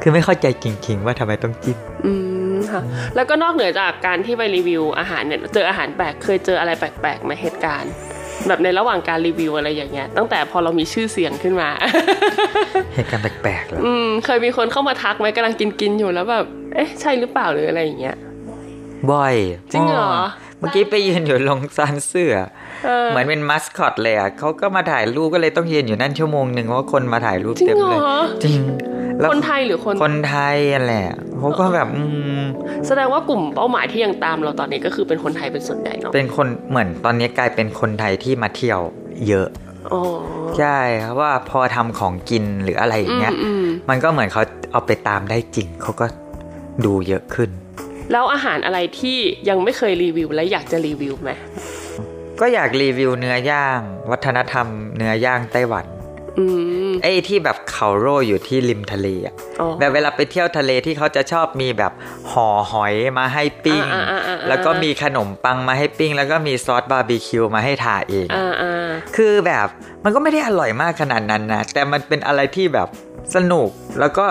คือไม่เข้าใจจริงๆว่าทำไมต้องจิ้มอืม ค่ะ แล้วก็นอกเหนือจากการที่ไปรีวิวอาหารเนี่ยเจออาหารแปลกเคยเจออะไรแปลกๆไหมเหตุการณ์แบบในระหว่างการรีวิวอะไรอย่างเงี้ย ตั้งแต่พอเรามีชื่อเสียงขึ้นมา เหตุการณ์แปลกๆเหรออืมเคยมีคนเข้ามาทักไหมกำลังกินกินๆอยู่แล้วแบบเอ๊ะใช่หรือเปล่าหรืออะไรอย่างเงี้ยบ่อยจริงเหรอเมื่อกี้ไปยืนอยู่ลงซานเสื้อ เหมือนเป็นมัสคอตเลยอะเขาก็มาถ่ายรูปก็เลยต้องยืนอยู่นั่นชั่วโมงหนึ่งเพราะว่าคนมาถ่ายรูปจริงเต็มเหรเลยอจริงแล้ว คนไทยหรือคนคนไทยอะแหละเขาก็แบบอืมแสดงว่ากลุ่มเป้าหมายที่ยังตามเราตอนนี้ก็คือเป็นคนไทยเป็นส่วนใหญ่เนาะเป็นคนเหมือนตอนนี้กลายเป็นคนไทยที่มาเที่ยวเยอะอ๋อใช่ครับว่าพอทำของกินหรืออะไรอย่างเงี้ยอืมมันก็เหมือนเขาเอาไปตามได้จริงเขาก็ดูเยอะขึ้น แล้วอาหารอะไรที่ยังไม่เคยรีวิวและอยากจะรีวิวไหมก็อยากรีวิวเนื้อย่าง วัฒนธรรมเนื้อย่างไต้หวันอืม ไอ้ที่แบบเขาโร่อยู่ที่ริมทะเลอะอ๋อแบบเวลาไปเที่ยวทะเลที่เขาจะชอบมีแบบห่อหอยมาให้ปิ้งอ่าอ่าอ่าอ่าแล้วก็มีขนมปังมาให้ปิ้ง แล้วก็มีซอสบาร์บีคิวมาให้ทาเองอ่าอ่าคือแบบมันก็ไม่ได้อร่อยมากขนาดนั้นนะแต่มันเป็นอะไรที่แบบสนุกแล้วก็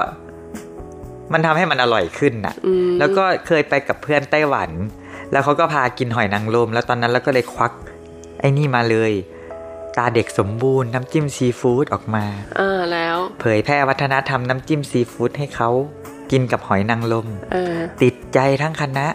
มันทำให้มันอร่อยขึ้นน่ะอืมแล้วก็เคยไปกับเพื่อนไต้หวัน แล้วเขาก็พากินหอยนางรมแล้วตอนนั้นเราก็เลยควัก ไอ้นี่มาเลย ตาเด็กสมบูรณ์น้ำจิ้มซีฟู้ดออกมาอ่าแล้ว เผยแพร่วัฒนธรรมน้ำจิ้มซีฟู้ดให้เขากินกับหอยนางรมเออติดใจทั้งคณะ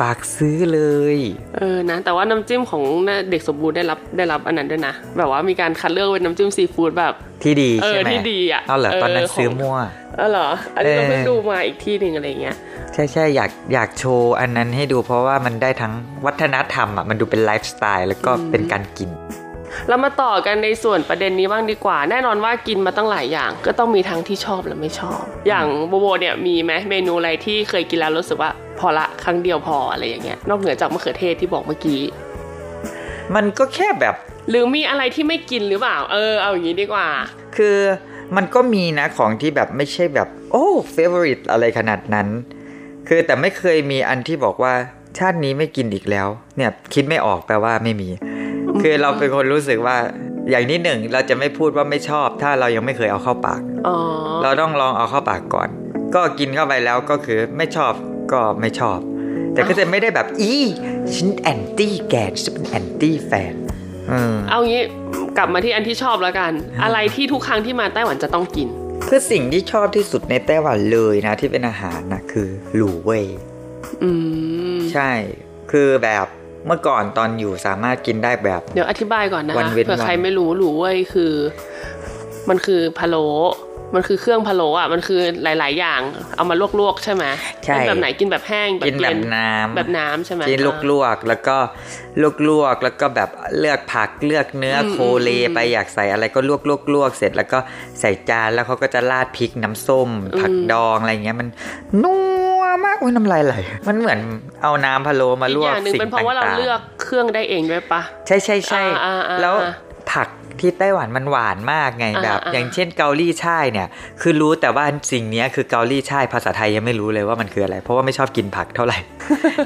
ฝากซื้อเลย เออนะ แต่ว่าน้ำจิ้มของเด็กสมบูรณ์ได้รับได้รับอันนั้นด้วยนะ แบบว่ามีการคัดเลือกเป็นน้ำจิ้มซีฟู้ดแบบที่ดีเออใช่ไหมที่ดีอะเอาเหรอเออตอนนั้นของซื้อมั่วเออเหรออันนี้เราเออเพิ่งดูมาอีกที่หนึ่งอะไรเงี้ยใช่ใช่อยากอยากโชว์อันนั้นให้ดูเพราะว่ามันได้ทั้งวัฒนธรรมอะมันดูเป็นไลฟ์สไตล์แล้วก็เป็นการกิน เรามาต่อกันในส่วนประเด็นนี้บ้างดีกว่า แน่นอนว่ากินมาตั้งหลายอย่าง ก็ต้องมีทั้งที่ชอบและไม่ชอบ อย่างโบโบเนี่ยมีไหมเมนูอะไรที่เคยกินแล้วรู้สึกว่าพอละครั้งเดียวพออะไรอย่างเงี้ยนอกเหนือจากมะเขือเทศที่บอกเมื่อกี้ มันก็แค่แบบ หรือมีอะไรที่ไม่กินหรือเปล่า เออ เอาอย่างนี้ดีกว่า คือมันก็มีนะของที่แบบไม่ใช่แบบ โอ้เฟเวอริตอะไรขนาดนั้น คือแต่ไม่เคยมีอันที่บอกว่าชาตินี้ไม่กินอีกแล้ว เนี่ยคิดไม่ออกแปลว่าไม่มี คือเราเป็นคนรู้สึกว่าอย่างที่หนึ่งเราจะไม่พูดว่าไม่ชอบ ถ้าเรายังไม่เคยเอาเข้าปากอ๋อเราต้องลองเอาเข้าปากก่อน ก็กินเข้าไปแล้วก็คือไม่ชอบก็ไม่ชอบ แต่ก็จะไม่ได้แบบอีฉันแอนตี้แกนฉันเป็นแอนตี้แฟนอืมเอางี้กลับมาที่อันที่ชอบแล้วกัน อะไรที่ทุกครั้งที่มาไต้หวันจะต้องกิน คือสิ่งที่ชอบที่สุดในไต้หวันเลยนะ ที่เป็นอาหารนะคือหลูเว่ยอืมใช่ คือแบบ เมื่อก่อนตอนอยู่สามารถกินได้แบบ เดี๋ยวอธิบายก่อนนะวันคะเว้นเผื่อใครวันไม่รู้หรูเว้ยคือ มันคือพะโล้มันคือเครื่องพะโล้อะมันคือหลาย ๆ อย่าง เอามาลวกๆใช่ไหมใช่เป็นแบบไหนกินแบบแห้งแบบกินแบบเย็น้ำแบบน้ำใช่ไหมกินลวกๆแล้วก็ลวกๆแล้วก็แบบเลือกผักเลือกเนื้ออมโคเลอืมไปอยากใส่อะไรก็ลวกลวกลวกเสร็จแล้วก็ใส่จานแล้วเขาก็จะราดพริกน้ำส้ม ผักดองอะไรเงี้ยมันนั วมากโอ้ยน้ำลายไหลมันเหมือนเอาน้ำพะโล้มาลอีกวอกย่างหนึ่งสิ่งเป็นเพราะว่าเราต่างๆเลือกเครื่องได้เองด้วยปะใช่ใช่ใช่อ่าอ่าอ่าแล้วผักที่ไต้หวันมันหวานมากไงอ่าแบบอ่าอย่างเช่นเกาหลีช่ายเนี่ย คือรู้แต่ว่าสิ่งเนี้ยคือเกาหลีช่ายภาษาไทยยังไม่รู้เลยว่ามันคืออะไร เพราะว่าไม่ชอบกินผักเท่าไหร่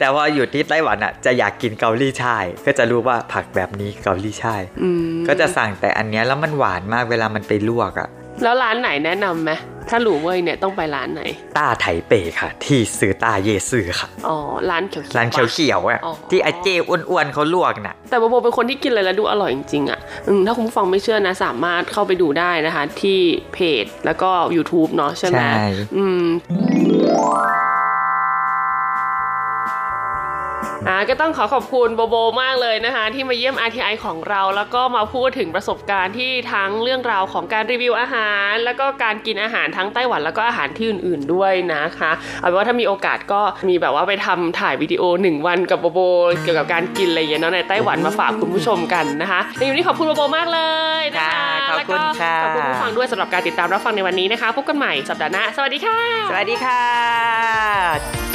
แต่ว่าอยู่ที่ไต้หวันอะจะอยากกินเกาหลีช่ายก็จะรู้ว่าผักแบบนี้เกาหลีช่ายอืมก็จะสั่งแต่อันเนี้ยแล้วมันหวานมากเวลามันไปลวกอะ แล้วร้านไหนแนะนำไหมถ้าหรูเว้ยเนี่ยต้องไปร้านไหน ต้าไถเป่ค่ะ ที่ซื้อต้าเยซื่อค่ะ อ๋อ ร้านเขียวๆร้านเขียวๆอะอ๋อที่อาเจอ้วนๆเขาลวกน่ะ แต่โบโบเป็นคนที่กินอะไรแล้วดูอร่อยจริงๆอะอืมถ้าคุณผู้ฟังไม่เชื่อนะ สามารถเข้าไปดูได้นะคะ ที่เพจแล้วก็ YouTube เนาะใช่ไหมใช่อืม่าก็ต้องขอขอบคุณโบโบมากเลยนะคะ ที่มาเยี่ยม RTI ของเรา แล้วก็มาพูดถึงประสบการณ์ที่ทั้งเรื่องราวของการรีวิวอาหาร แล้วก็การกินอาหารทั้งไต้หวันแล้วก็อาหารที่อื่น ๆด้วยนะคะเอาเป็นว่าถ้ามีโอกาสก็มีแบบว่าไปทำถ่ายวิดีโอ 1 วันกับโบโบเกี่ยวกับการกินอะไรอย่างเงี้ยนในไต้หวันมาฝากคุณผู้ชมกันนะคะในวันนี้ขอบคุณโบโบมากเลยนะคะขอบคุณค่ะขอบคุณผู้ฟังด้วยสำหรับการติดตามรับฟังในวันนี้นะคะพบกันใหม่สัปดาห์หน้าสวัสดีค่ะ สวัสดีค่ะ，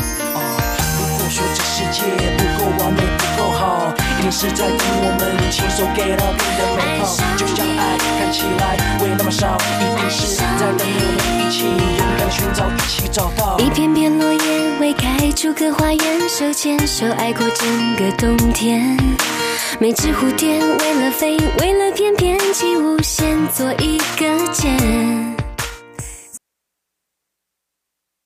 说这世界。好，一定是在于我们亲手给到别的美好。就像爱看起来会那么少，一定是在等我们一起勇敢寻找，一起找到。一片片落叶未开出出个花园，手牵手爱过整个冬天。每只蝴蝶为了飞，为了翩翩起舞，先做一个茧。